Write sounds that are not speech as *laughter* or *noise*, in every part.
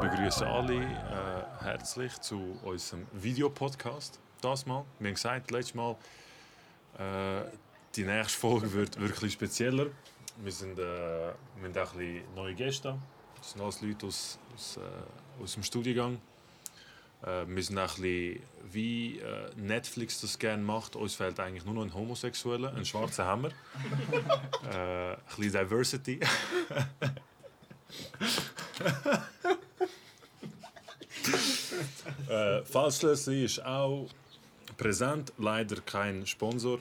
begrüße alle äh, herzlich zu unserem Videopodcast. Das mal. Wir haben gesagt, letztes Mal, äh, die nächste Folge wird wirklich spezieller. Wir, sind, äh, wir haben auch ein bisschen neue Gäste. Das sind alles Leute aus, aus, äh, aus dem Studiengang. Äh, wir sind auch ein bisschen, wie äh, Netflix das gerne macht. Uns fehlt eigentlich nur noch ein Homosexueller, ein schwarzer Hammer. *laughs* äh, ein bisschen Diversity. *laughs* *laughs* äh, Falschlössi ist auch präsent, leider kein Sponsor.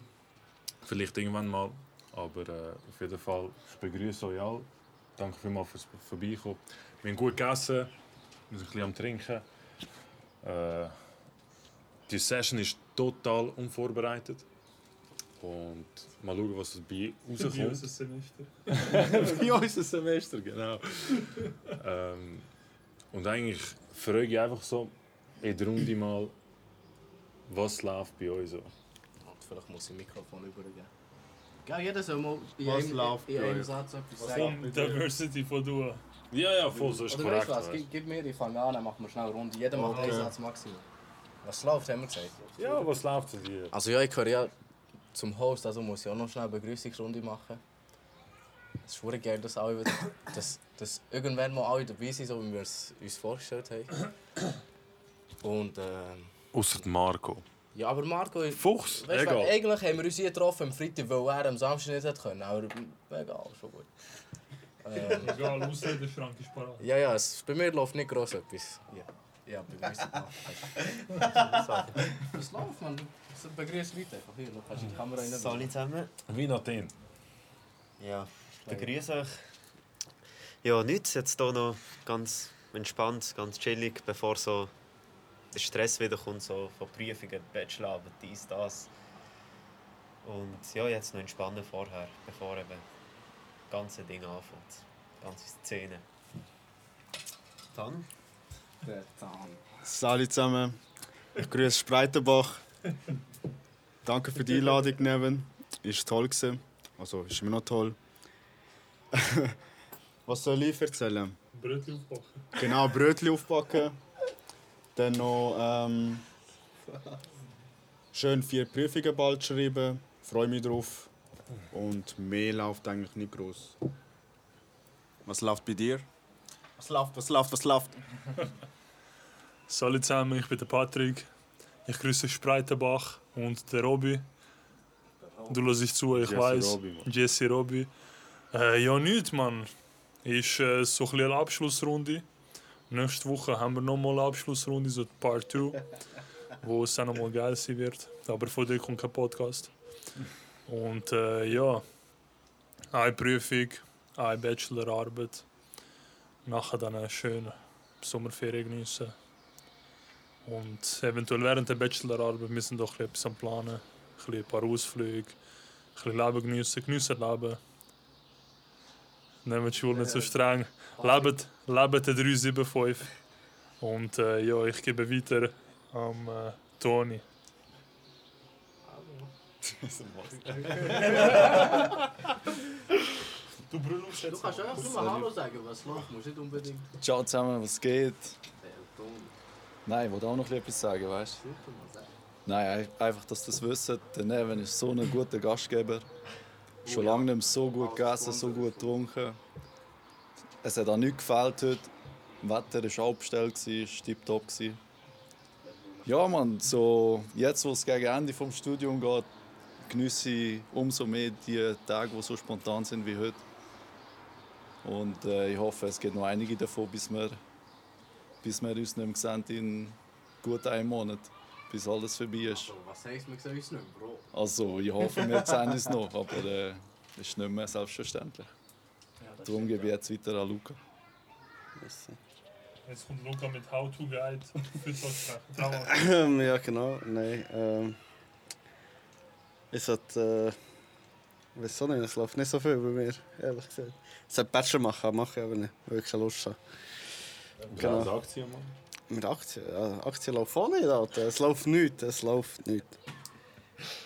Vielleicht irgendwann mal, aber äh, auf jeden Fall, ich begrüße euch alle. Danke vielmals fürs Vorbeikommen. Wir haben gut gegessen, wir sind ein bisschen am Trinken. Äh, die Session ist total unvorbereitet. Und mal schauen, was dabei rauskommt. Für unser Semester. Für *laughs* unser Semester, genau. ähm, und eigentlich frage ich einfach so in der Runde mal, was läuft bei euch so? Vielleicht muss ich ein Mikrofon übergeben. Gell, jeder soll mal in Was einem, läuft in bei einem? Satz etwas Was sagen. Von Diversity von du. Ja, ja, voll, so ist Oder korrekt. weißt du was, gib, gib mir, ich fange an, dann machen wir schnell eine Runde. Jeder macht Okay. einen Satz Maximum. Was läuft, haben wir gesagt. Ja, was läuft bei dir? Also ja, ich gehöre ja zum Host, also muss ich auch noch schnell eine Begrüßungsrunde machen. Es ist wirklich geil, dass, alle wieder, dass, dass irgendwann mal alle dabei sind, so wie wir es uns vorgestellt haben. Und ähm, Außer Marco. ja, aber Marco... Fuchs, Weißt egal. eigentlich haben wir uns hier getroffen am Freitag, weil er am Samstag nicht hätte können. Aber egal, schon gut. Ähm, Egal, außer der Schrank ist parat. ja, ja, es, bei mir läuft nicht groß etwas. Ja, ja begrüßt mal. Was läuft, man? Begrüß Leute einfach. Hier, kannst du die Kamera rein. Salut zusammen. Wie Nathan? Ja, ich begrüße euch. Ja, nichts. Jetzt hier noch ganz entspannt, ganz chillig, bevor so der Stress wieder kommt, so von Prüfungen, Bachelorarbeit, dies, das. Und ja, jetzt noch entspannen vorher, bevor eben das ganze Ding anfängt. Die ganze Szene. Dann? Salut zusammen. Ich grüße Spreitenbach. Danke für die Einladung, Neven. Ist toll gewesen. Also ist immer noch toll. *laughs* Was soll ich erzählen? Brötchen aufbacken. Genau, Brötchen aufbacken. Dann noch ähm, schön vier Prüfungen bald schreiben. Freue mich drauf. Und mehr läuft eigentlich nicht groß. Was läuft bei dir? Was läuft, was läuft, was läuft? *laughs* Salut zusammen, ich bin der Patrick. Ich grüße Spreitenbach und der Robby. Du hörst zu, ich Jesse weiß. Mann. Jesse Robby. Äh, ja, nichts, Mann. Ist äh, so ein eine Abschlussrunde. Nächste Woche haben wir nochmal eine Abschlussrunde, so Part 2, *laughs* wo es dann nochmal geil sein wird. Aber von dir kommt kein Podcast. Und äh, ja, eine Prüfung, eine Bachelorarbeit. Nachher dann eine schöne Sommerferien geniessen. Und eventuell während der Bachelorarbeit müssen wir doch etwas Planen. Ein, bisschen ein paar Ausflüge, ein bisschen Leben geniessen, geniessen Leben. Nehmen die Schule nicht so streng. Lebt, lebt der 375. Und äh, ja, ich gebe weiter am äh, Toni. Du brüllst Du kannst einfach nur mal Hallo sagen, was läuft, musst nicht unbedingt. Ciao zusammen, was geht? Nein, ich wollte auch noch etwas sagen, weißt du? Nein, ein- einfach, dass das wisst. Der Neven ist so ein guter Gastgeber. Schon lange nicht mehr so gut gegessen, so gut getrunken. Es hat auch nichts gefehlt heute. Das Wetter war auch bestellt, war gewesen. Ja, Mann, so jetzt, wo es gegen Ende des Studiums geht, genieße ich umso mehr die Tage, die so spontan sind wie heute. Und äh, ich hoffe, es gibt noch einige davon, bis wir, bis wir uns nicht mehr sehen in gut einem Monat, bis alles vorbei ist. Was heisst, wir sehen uns nicht mehr, Bro? Also, ich hoffe, wir sehen uns noch, aber äh, das ist nicht mehr selbstverständlich. Darum gebe ich jetzt weiter an Luca. Jetzt kommt Luca mit How to Guide für ja, genau. Nein. Ähm, ich sollte. Äh, weiß auch nicht, es läuft nicht so viel bei mir, ehrlich gesagt. Ich sollte Bachelor machen, mache ich aber nicht, weil ich keine Lust habe. Genau. Aktien, Mann. Mit Aktien? Ja, Aktien laufen auch nicht, Alter. Es läuft nichts, es läuft nichts.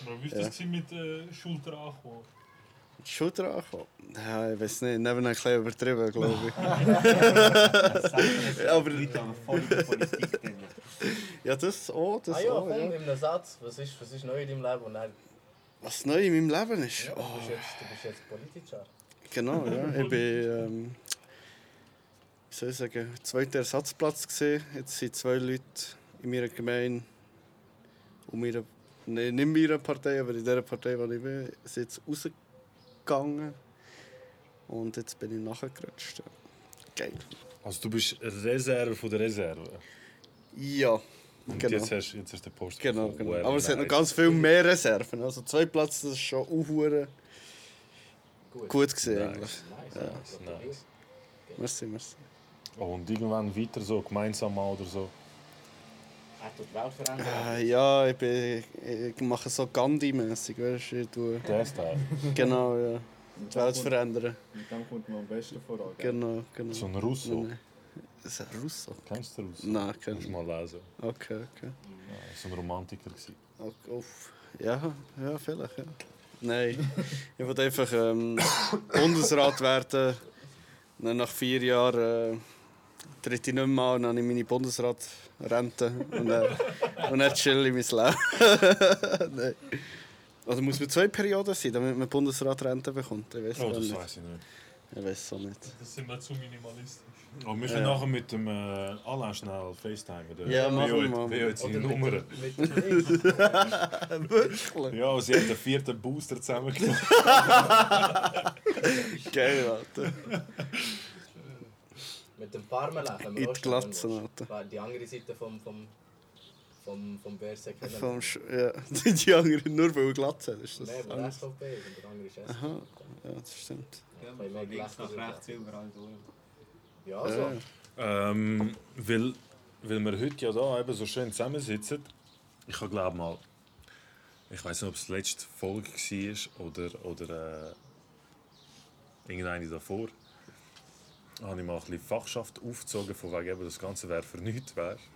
Bro, wie ist das gewesen mit äh, Schulter? Schon dran gekommen? Ja, ich weiß nicht, neben ein bisschen übertrieben, glaube ich. Aber. Ja, das auch, das Ah ja, auch. komm, Ja. in einem Satz. Was ist, was ist neu in deinem Leben? Und dann, Was neu in meinem Leben ist? ja, du, Oh, bist jetzt, du bist jetzt Politiker. genau, ja. Ich bin, ähm, wie soll ich sagen, zweiter Ersatzplatz gesehen. Jetzt sind zwei Leute in meiner Gemeinde, um ihre, nee, nicht in meiner Partei, aber in der Partei, wo ich bin, sind jetzt rausgegangen. Und jetzt bin ich nachgerutscht. Ja. Geil. Also du bist Reserve von der Reserve. Ja, Und genau. jetzt hast jetzt hast du den Post Genau, genau. er Aber es hat noch ganz viel mehr Reserven. Also zwei Plätze, das ist schon aufhuren Gut. gut gesehen. Nice. eigentlich. Nice, Ja. Nice. Merci, merci. Und irgendwann weiter so, gemeinsam mal oder so. Er tut die Welt verändern. Äh, ja, ich, bin, ich mache so Gandhi-mässig, weißt du? Tue, Der Style. genau, ja. Die Welt verändern. Mit dem kommt man am besten voran. Genau, genau. So ein Russo. Das ist ein Russo? Kennst du den Russo? Nein, kenn ich du mal lesen. Okay, okay. Ja, so ein Romantiker. Okay uff. Ja, ja, vielleicht, ja. Nein, ich wollte einfach ähm, Bundesrat werden. Nach vier Jahren äh, tritt ich nicht mehr an, dann habe ich meine Bundesrat-Rente und dann, und dann chill ich mein Leben. *laughs* Nein. Also muss man zwei Perioden sein, damit man Bundesrat-Rente bekommt? Ich weiß Oh, das nicht. weiß ich nicht. Ich weiß auch nicht. Das sind wir zu minimalistisch. Oh, wir können nachher mit dem äh, Alain schnell FaceTime. Ja, machen wir heute seine Oder Nummer. *laughs* Wirklich? Ja, sie hat den vierten Booster zusammengenommen. *laughs* Geil, Alter. Mit dem Parmelan können In die auch schon, Glatze, wenn du Alter. willst. Die andere Seite vom, vom, vom, vom Bärse kennen. Vom Sch ja, *laughs* die anderen nur weil Glatze ist das Nein, aber anders. SVP und der andere ist SVP. Aha, ja, das stimmt. Ja, Von mir links nach rechts, überall durch. Ja, also. Ja. Ähm, weil, weil wir heute ja da eben so schön zusammensitzen. Ich habe glaube mal, ich weiß nicht, ob es die letzte Folge war oder, oder äh, irgendeine davor. Habe ich mal ein bisschen Fachschaft aufgezogen, von wegen eben, das Ganze wäre für nichts. Wär. *laughs*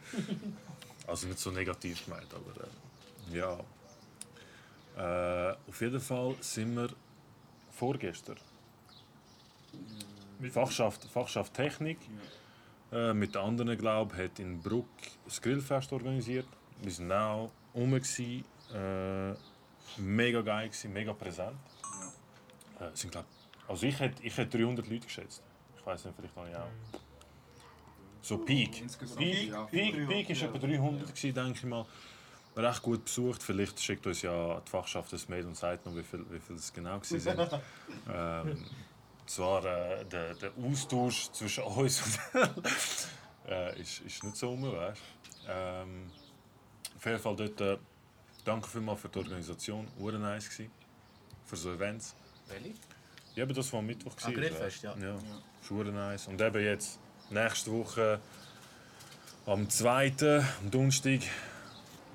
Also nicht so negativ gemeint, aber äh, ja. Äh, auf jeden Fall sind wir vorgestern. Fachschaft, Fachschaft Technik. Äh, mit den anderen, glaube ich, hat in Bruck das Grillfest organisiert. Wir waren auch rum. Gewesen, äh, mega geil, gewesen, mega präsent. Äh, es sind, glaub, also ich hätte ich hätt 300 Leute geschätzt. Ich weiß nicht, vielleicht habe ich auch. So Peak. Insgesamt, Peak, ja, Peak, 300, Peak ist ja. etwa 300 gewesen, denke ich mal. Recht gut besucht. Vielleicht schickt uns ja die Fachschaft ein Mail und sagt noch, wie viel, wie viel es genau gewesen sind. *laughs* ähm, zwar äh, der, der Austausch zwischen uns und *laughs* äh, ist, ist nicht so rum, weißt ähm, Auf jeden Fall dort, äh, danke vielmals für die Organisation, war nice gewesen, für so Events. Welche? Ja, aber das war am Mittwoch. Ah, gewesen, Grillfest, ja. ja. Ist hure nice. Und eben jetzt, nächste Woche, am 2. am Donnerstag,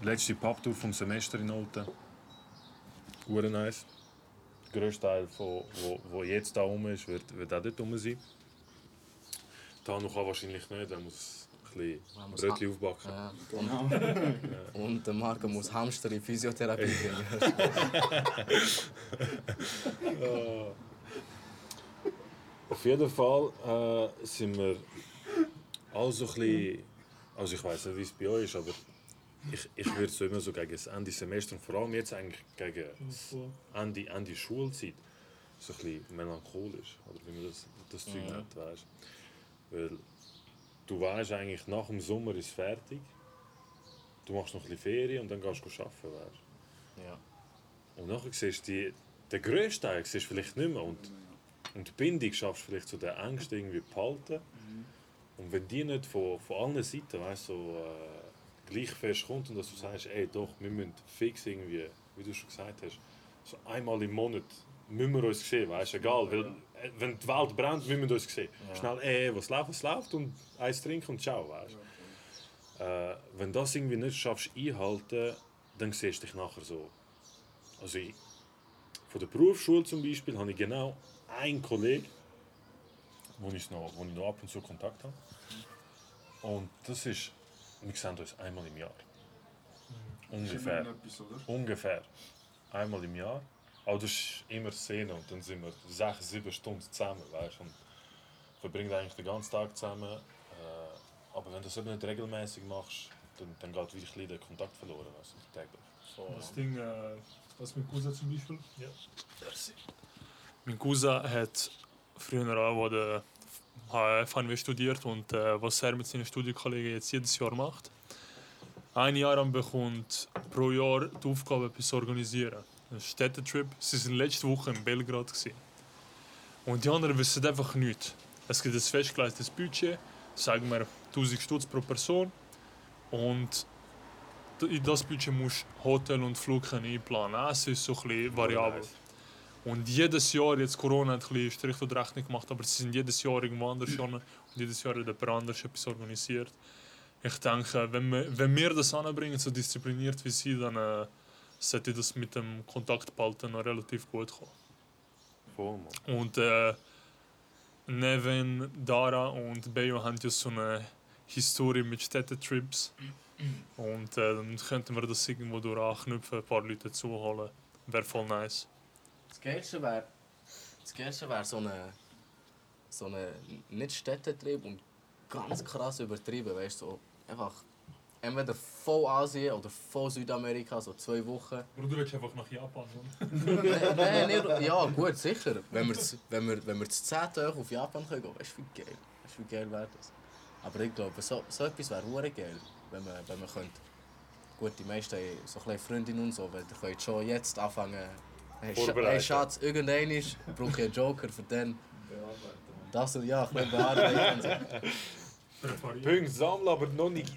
letzte Papptour vom Semester in Olten. Hure nice. Der grösste Teil, von, wo, wo jetzt da rum ist, wird, wird auch dort rum sein. Da noch wahrscheinlich nicht, er muss ein bisschen Brötchen aufbacken. Ja. *laughs* Und, und der Marco muss Hamster in Physiotherapie bringen. *laughs* *laughs* Auf jeden Fall äh, sind wir alle so ein bisschen, also ich weiß nicht, wie es bei euch ist, aber ich, ich würde so immer so gegen das Ende Semester und vor allem jetzt eigentlich gegen das Ende, Ende Schulzeit so ein bisschen melancholisch, oder wie man das, das Zeug nennt, weißt Weil du weißt eigentlich, nach dem Sommer ist es fertig, du machst noch ein bisschen Ferien und dann gehst du arbeiten, weißt Ja. Und nachher siehst du die, den grössten Teil siehst du vielleicht nicht mehr. Und, und die Bindung schaffst du vielleicht zu den Ängsten irgendwie behalten. Und wenn die nicht von, von allen Seiten weißt, so, äh, gleich fest kommt und dass du sagst, ey doch, wir müssen fix irgendwie, wie du schon gesagt hast, so einmal im Monat müssen wir uns sehen, weißt egal. Weil, äh, wenn die Welt brennt, müssen wir uns sehen. Ja. Schnell, ey, was läuft, was läuft und eins trinken und ciao, weißt äh, Wenn das irgendwie nicht schaffst einhalten, dann siehst du dich nachher so. Also ich, von der Berufsschule zum Beispiel habe ich genau einen Kollegen, wo ich noch, wo ich noch ab und zu Kontakt habe. Und das ist, wir sehen uns einmal im Jahr. Ungefähr. Etwas, oder? Ungefähr. Einmal im Jahr. Aber du hast immer Szenen und dann sind wir sechs, sieben Stunden zusammen, weißt und verbringen eigentlich den ganzen Tag zusammen. Äh, aber wenn du das eben nicht regelmäßig machst, dann, dann geht wirklich der Kontakt verloren, also täglich. Das Ding, äh, was mein Cousin zum Beispiel. Ja. Mein Cousin hat früher auch an der HF studiert und äh, was er mit seinen Studienkollegen jetzt jedes Jahr macht. Ein Jahr lang bekommt pro Jahr die Aufgabe, etwas zu organisieren. Ein Städtetrip. Sie waren letzte Woche in Belgrad. Gewesen. Und die anderen wissen einfach nichts. Es gibt ein festgelegtes Budget, sagen wir 1000 Stutz pro Person. Und in das Budget musst du Hotel und Flug einplanen. Es ist so ein bisschen variabel. Und jedes Jahr, jetzt Corona hat ein bisschen Strich und Rechnung gemacht, aber sie sind jedes Jahr irgendwo anders schon und jedes Jahr hat jemand anders etwas organisiert. Ich denke, wenn wir, wenn wir das anbringen, so diszipliniert wie sie, dann äh, sollte das mit dem Kontakt behalten noch relativ gut kommen. Voll, Mann. Und äh, Neven, Dara und Beyo haben ja so eine Historie mit Städtetrips. Und äh, dann könnten wir das irgendwo durch anknüpfen, ein paar Leute zuholen. Wäre voll nice. Das Geilste wäre wär so eine so eine nicht Städtetrieb und ganz krass übertrieben, weißt du, so einfach entweder voll Asien oder voll Südamerika, so zwei Wochen. Bro, du willst einfach nach Japan, oder? *laughs* Nein, nein, nicht, ja gut, sicher. Wenn wir, wenn wir, wenn wir zu 10 Tage auf Japan können gehen, weißt du, wie geil, weißt du, wie geil wäre das? Aber ich glaube, so, so etwas wäre hure geil, wenn man, wenn man könnte. Gut, die meisten haben so kleine Freundinnen und so, weil die können schon jetzt anfangen. Hey, Sch Vorbereiten. hey Schatz, irgendein ist, brauche ich einen Joker für den. Das und ja, und so. Präpariert. Punkte sammeln, aber noch nicht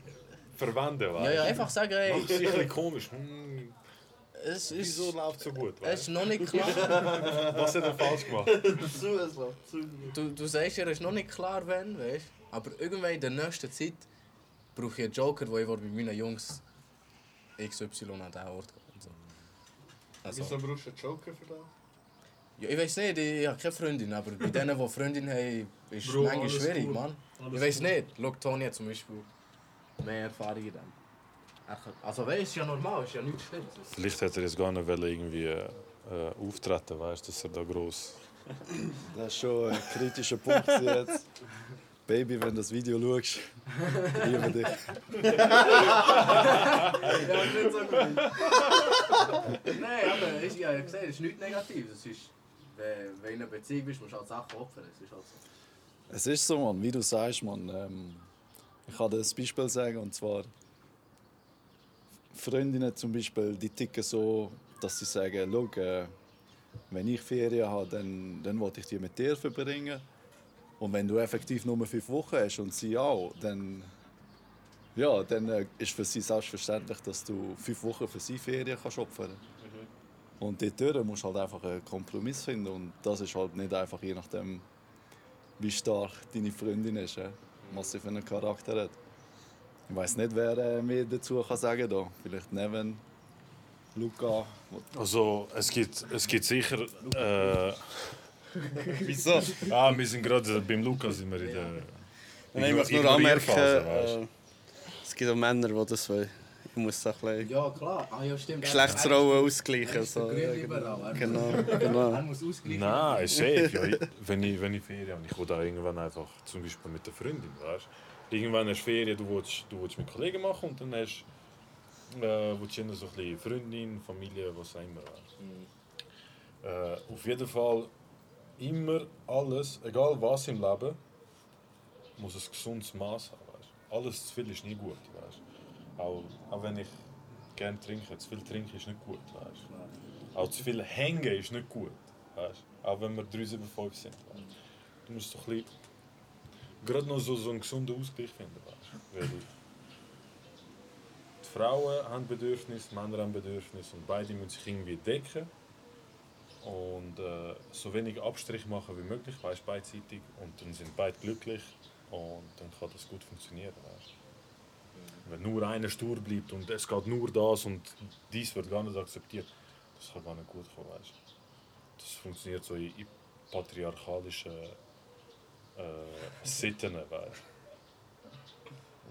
verwenden, weißt Ja, ja, einfach sagen, hey, Macht sich ein bisschen komisch. Hm, es ist, wieso läuft so gut? es Weißt? ist noch nicht klar. *laughs* Was hat er falsch gemacht? Du, du sagst es ist noch nicht klar, wann, weißt Aber irgendwann in der nächsten Zeit brauche ich einen Joker, wo ich mit meinen Jungs XY an diesen Ort gehe. Also, Wieso brauchst du einen Joker für das? ja, ich weiß nicht, ich, habe keine Freundin, aber bei denen, die Freundin haben, ist es manchmal schwierig, cool. Mann. Alles Ich weiß gut. nicht, schau, Toni hat zum Beispiel mehr Erfahrung in dem. Also, weißt du, ist ja normal, ist ja nichts Schlimmes. Vielleicht hätte er jetzt gar nicht irgendwie äh, auftreten, weißt du, dass er da gross. Das ist schon ein kritischer Punkt jetzt. *laughs* Baby, wenn du das Video schaust, *laughs* liebe dich. Ja, nicht so gut. Nein, aber ich ja gesehen, es ist nichts Negatives. Es ist, wenn, du in einer Beziehung bist, musst du halt Sachen opfern. Es ist halt so. Es ist so, Mann, wie du sagst, Mann. Ähm, ich kann dir ein Beispiel sagen, und zwar Freundinnen zum Beispiel, die ticken so, dass sie sagen, schau, äh, wenn ich Ferien habe, dann, dann will ich die mit dir verbringen. Und wenn du effektiv nur fünf Wochen hast und sie auch, dann, ja, dann äh, ist für sie selbstverständlich, dass du fünf Wochen für sie Ferien kannst opfern Und dort musst du halt einfach einen Kompromiss finden. Und das ist halt nicht einfach je nachdem, wie stark deine Freundin ist, was sie für einen Charakter hat. Ich weiß nicht, wer äh, mehr dazu kann sagen kann. Vielleicht Neven, Luca. Also, es gibt, es gibt sicher. Äh, *laughs* Wieso? ah, wir sind gerade beim Lukas sind wir in der. Nein, ich muss nur anmerken, äh, es gibt auch Männer, die das wollen. Ich muss das ein bisschen Ja, klar. Ah, ja, stimmt. Geschlechtsrollen ausgleichen. So, So. Ja, Grünliberal. genau, Er genau. muss ausgleichen. Nein, ist safe. *laughs* Ja, ich- wenn, ich, wenn ich Ferien habe, ich will da irgendwann einfach, zum Beispiel mit der Freundin, weißt? Irgendwann hast du Ferien, du willst, du willst mit Kollegen machen und dann hast äh, willst du immer so ein bisschen Freundin, Familie, was auch immer. Du. Äh, auf jeden Fall immer alles, egal was im Leben, muss ein gesundes Maß haben. Weißt. Alles zu viel ist nie gut. Weißt. Auch, auch wenn ich gerne trinke, zu viel trinken ist nicht gut. Weißt. Auch zu viel hängen ist nicht gut. Weißt? Auch wenn wir 375 sind. Weißt? Du musst so ein gerade noch so, so einen gesunden Ausgleich finden. Weißt? Weil die Frauen haben Bedürfnisse, die Männer haben Bedürfnisse und beide müssen sich irgendwie decken. Und äh, so wenig Abstrich machen wie möglich, weißt, beidseitig. Und dann sind beide glücklich und dann kann das gut funktionieren. Weißt? Wenn nur einer stur bleibt und es geht nur das und dies wird gar nicht akzeptiert, das kann gar nicht gut kommen. Weißt? Das funktioniert so in, in patriarchalischen äh, Sitten, weißt?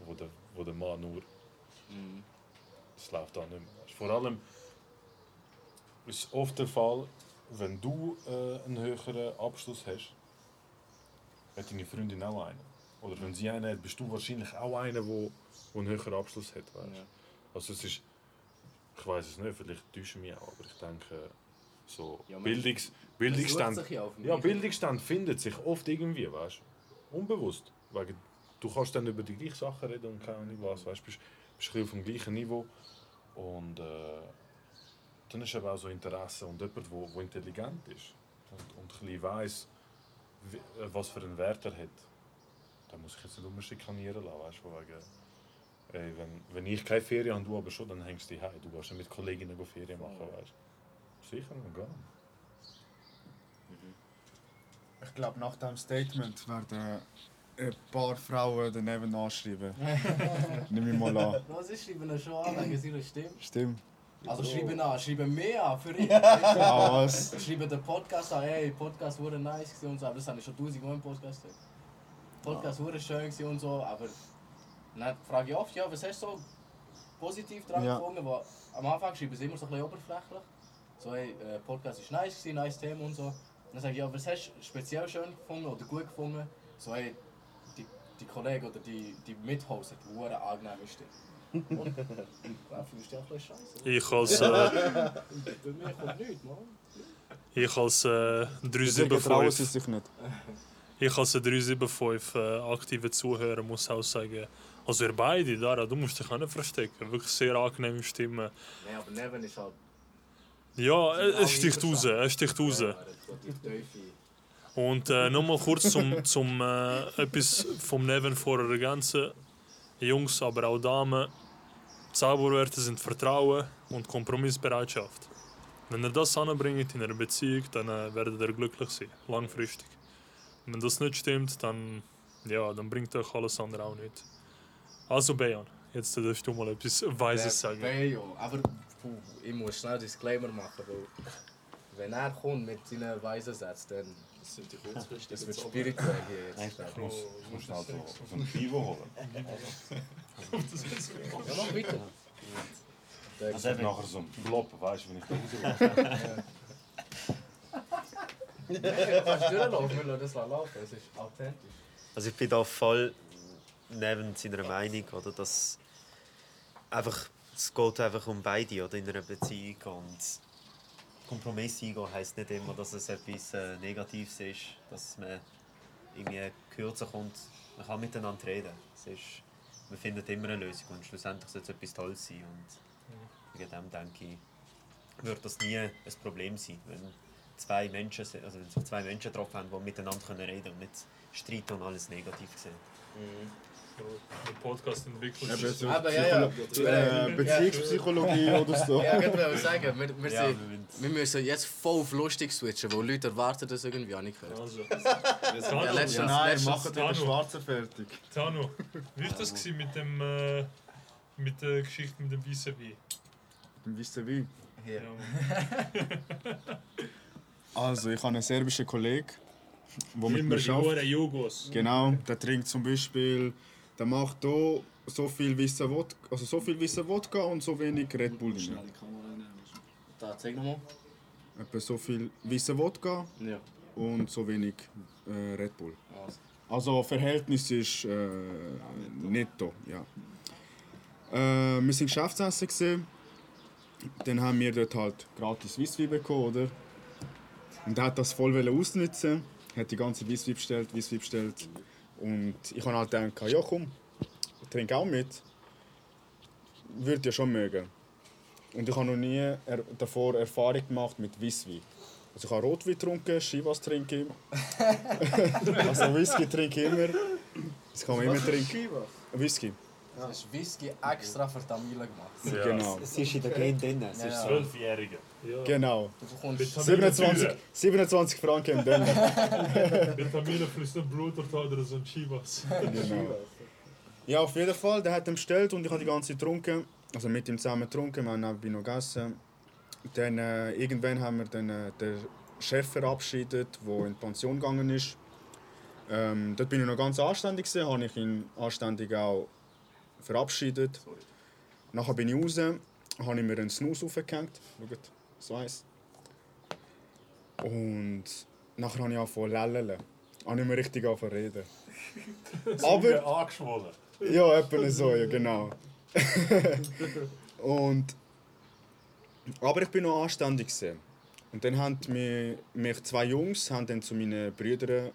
Wo, der, wo der Mann nur. Das läuft da nicht mehr. Vor allem, ist oft der Fall, wenn du äh, einen höheren Abschluss hast, hat deine Freundin auch einen. Oder wenn sie einen hat, bist du wahrscheinlich auch einer, der einen höheren Abschluss hat. Weißt? Ja. Also es ist, ich weiß es nicht, vielleicht täusche ich mich auch, aber ich denke, so Ja, Bildungs, Bildungsstand, ja Bildungsstand findet sich oft irgendwie, weißt du, unbewusst. Wegen, du kannst dann über die gleichen Sachen reden und keine Ahnung was, weißt du, bist, bist auf dem gleichen Niveau. Und äh, dann ist eben auch so Interesse und jemand, der wo, wo intelligent ist und, und ein bisschen weiss, wie, äh, was für einen Wert er hat. Da muss ich jetzt nicht umschikanieren lassen, weißt du, wegen, ey, wenn, wenn ich keine Ferien habe, du aber schon, dann hängst du heim. Du gehst nicht mit Kolleginnen Ferien machen, weißt du. Sicher, man gehen. Ich glaube, nach diesem Statement werden ein paar Frauen daneben anschreiben. *laughs* Nimm ich mal an. Was ist, schreiben schon an wegen seiner Stimme. Stimmt. Also schreiben an, schreiben mehr an für ihn. Ah, was? Schreiben den Podcast an, hey, Podcast wurde nice und so, aber das habe ich schon tausend Mal im Podcast gesagt. Podcast wurde schön und so, aber dann frage ich oft, ja, was hast du so positiv dran Ja. gefunden? Weil am Anfang schreiben sie immer so ein bisschen oberflächlich. So, hey, äh, Podcast ist nice gewesen, nice Thema und so. Und dann sage ich, ja, was hast du speziell schön gefunden oder gut gefunden? So, hey, die, die Kollegen oder die, die Mithosts hat eine angenehme Stimme. Und ja, fühlst du dich scheiße. Ich als, äh, Bei mir kommt nichts, Mann. ich als äh, Deswegen trauen sie 375, sich nicht. ich als 375 äh, aktive Zuhörer muss auch sagen, also ihr beide, Dara, du musst dich auch nicht verstecken. Wirklich sehr angenehme Stimme. Nein, aber Neven ist halt. Ja, es sticht raus, es sticht raus. Und äh, nochmal kurz zum, *laughs* zum äh, etwas vom Neven vorher ergänzen. Jungs, aber auch Damen, Zauberwerte sind Vertrauen und Kompromissbereitschaft. Wenn ihr das anbringt in einer Beziehung, dann äh, werdet ihr glücklich sein, langfristig. Wenn das nicht stimmt, dann, ja, dann bringt euch alles andere auch nicht. Also Bejan, jetzt darfst du mal etwas Weises sagen. Bejo. Aber puh, ich muss schnell Disclaimer machen, weil wenn er kommt mit seinen weisen Sätzen, dann Das sind die kurzfristig. das wird spirituell hier jetzt. Ich muss, ich muss schnell so, so ein Pivo holen. *laughs* Ja, noch weiter. Der Das hat nachher so ein Blob, weißt du, wenn ich da rauslaufe. Du kannst durchlaufen, wir das laufen, es ist authentisch. Also ich bin da voll neben seiner Meinung, oder? Dass einfach, es geht einfach um beide oder in einer Beziehung und Kompromiss eingehen heisst nicht immer, dass es etwas äh, Negatives ist, dass man irgendwie kürzer kommt. Man kann miteinander reden. Es ist, man findet immer eine Lösung und schlussendlich soll es etwas Tolles sein und wegen dem denke ich, wird das nie ein Problem sein, wenn zwei Menschen, also wenn sich zwei Menschen getroffen haben, die miteinander können reden und nicht streiten und alles negativ sehen. Der Podcast entwickelt Eben sich. so Aber ja, ja. Äh, Beziehungspsychologie oder so. Ja, ich wollte sagen, wir, wir, Ja, sind, wir müssen- wir müssen jetzt voll auf lustig switchen, weil Leute erwarten das irgendwie auch nicht. Also, Ja, Tano, letztens, Nein, letztens, machen den Tano. Schwarzen fertig. Tano, wie war das gewesen mit, dem, äh, mit der Geschichte mit dem weißen Wein? Dann wisst ihr wie. Hier. Ja, *laughs* Also, ich habe einen serbischen Kollegen, der mit mir arbeitet. Jugos. Genau, der trinkt zum Beispiel, der macht hier so viel weiße Wodka, also so viel weiße Wodka und so wenig Red Bull drin. Da, zeig nochmal. Etwa so viel weiße Wodka Ja. und so wenig äh, Red Bull. Also. Also Verhältnis ist äh, netto, ja. Äh, wir sind Geschäftsessen gesehen. Dann haben wir dort halt gratis Weisswein bekommen, oder? Und er hat das voll ausnutzen, hat die ganze Weisswein bestellt, Weisswein bestellt. Und ich habe halt gedacht, ja komm, trink auch mit. Würde ja schon mögen. Und ich habe noch nie er davor Erfahrung gemacht mit Weisswein. Also ich habe Rotwein getrunken, Chivas trinke ich. *laughs* also Whisky trinke ich immer. Das kann man immer trinken. Whisky, Das ist Whisky extra für Tamile gemacht. genau. Es ist in der Gen drin. Es Ja, ist ja. so. Zwölfjährige. Ja. Genau. Du bekommst Mit 27, 27 Franken im Denner. Vitamine fließt Blut oder so ein Chivas. Genau. Ja, auf jeden Fall. Der hat ihn bestellt und ich habe die ganze Zeit getrunken. Also mit ihm zusammen getrunken. Wir haben nebenbei noch gegessen. Dann äh, irgendwann haben wir dann, äh, den Chef verabschiedet, der in die Pension gegangen ist. Ähm, dort bin ich noch ganz anständig gewesen, habe ich ihn anständig auch verabschiedet. Nachher bin ich raus, habe ich mir einen Snus aufgehängt. Schaut, so eins. Und nachher habe ich angefangen zu lellen. Habe ich mir richtig angefangen zu reden. *laughs* Aber... angeschwollen. Ja, etwa so, ja genau. *laughs* und, aber ich bin noch anständig. Gewesen. Und dann haben mich, mich zwei Jungs haben dann zu meinen Brüdern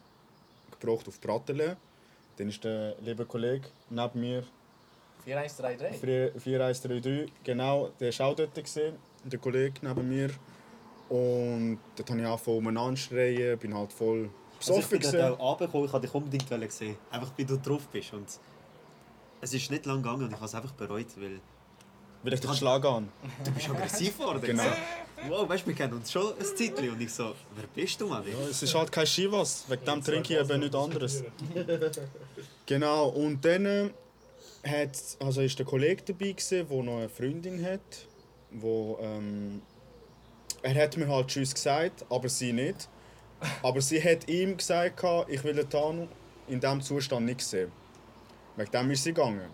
gebracht auf Pratteln. Dann ist der liebe Kollege neben mir, 4133. 4133, genau, der war auch dort, gewesen, der Kollege neben mir. Und dort habe ich angefangen umeinander zu schreien, bin halt voll Also ich besoffen. bin dort auch runtergekommen, ich wollte dich unbedingt sehen. Einfach wie du drauf bist. Und es ist nicht lang gegangen und ich habe es einfach bereut, weil Weil ich den Schlag an. du bist aggressiv geworden. Genau. Wow, weißt du, wir kennen uns schon ein Zeitchen. Und ich so, wer bist du, Mann? Ja, es ist halt kein Skivas, wegen dem trinke ich eben nichts anderes. Genau, und dann äh, hat, also ist der Kollege dabei, gewesen, der noch eine Freundin hat. Wo, ähm, er hat mir halt Tschüss gesagt, aber sie nicht. Aber sie hat ihm gesagt, ich will den Tanu in diesem Zustand nicht sehen. Wegen dem ist sie gegangen.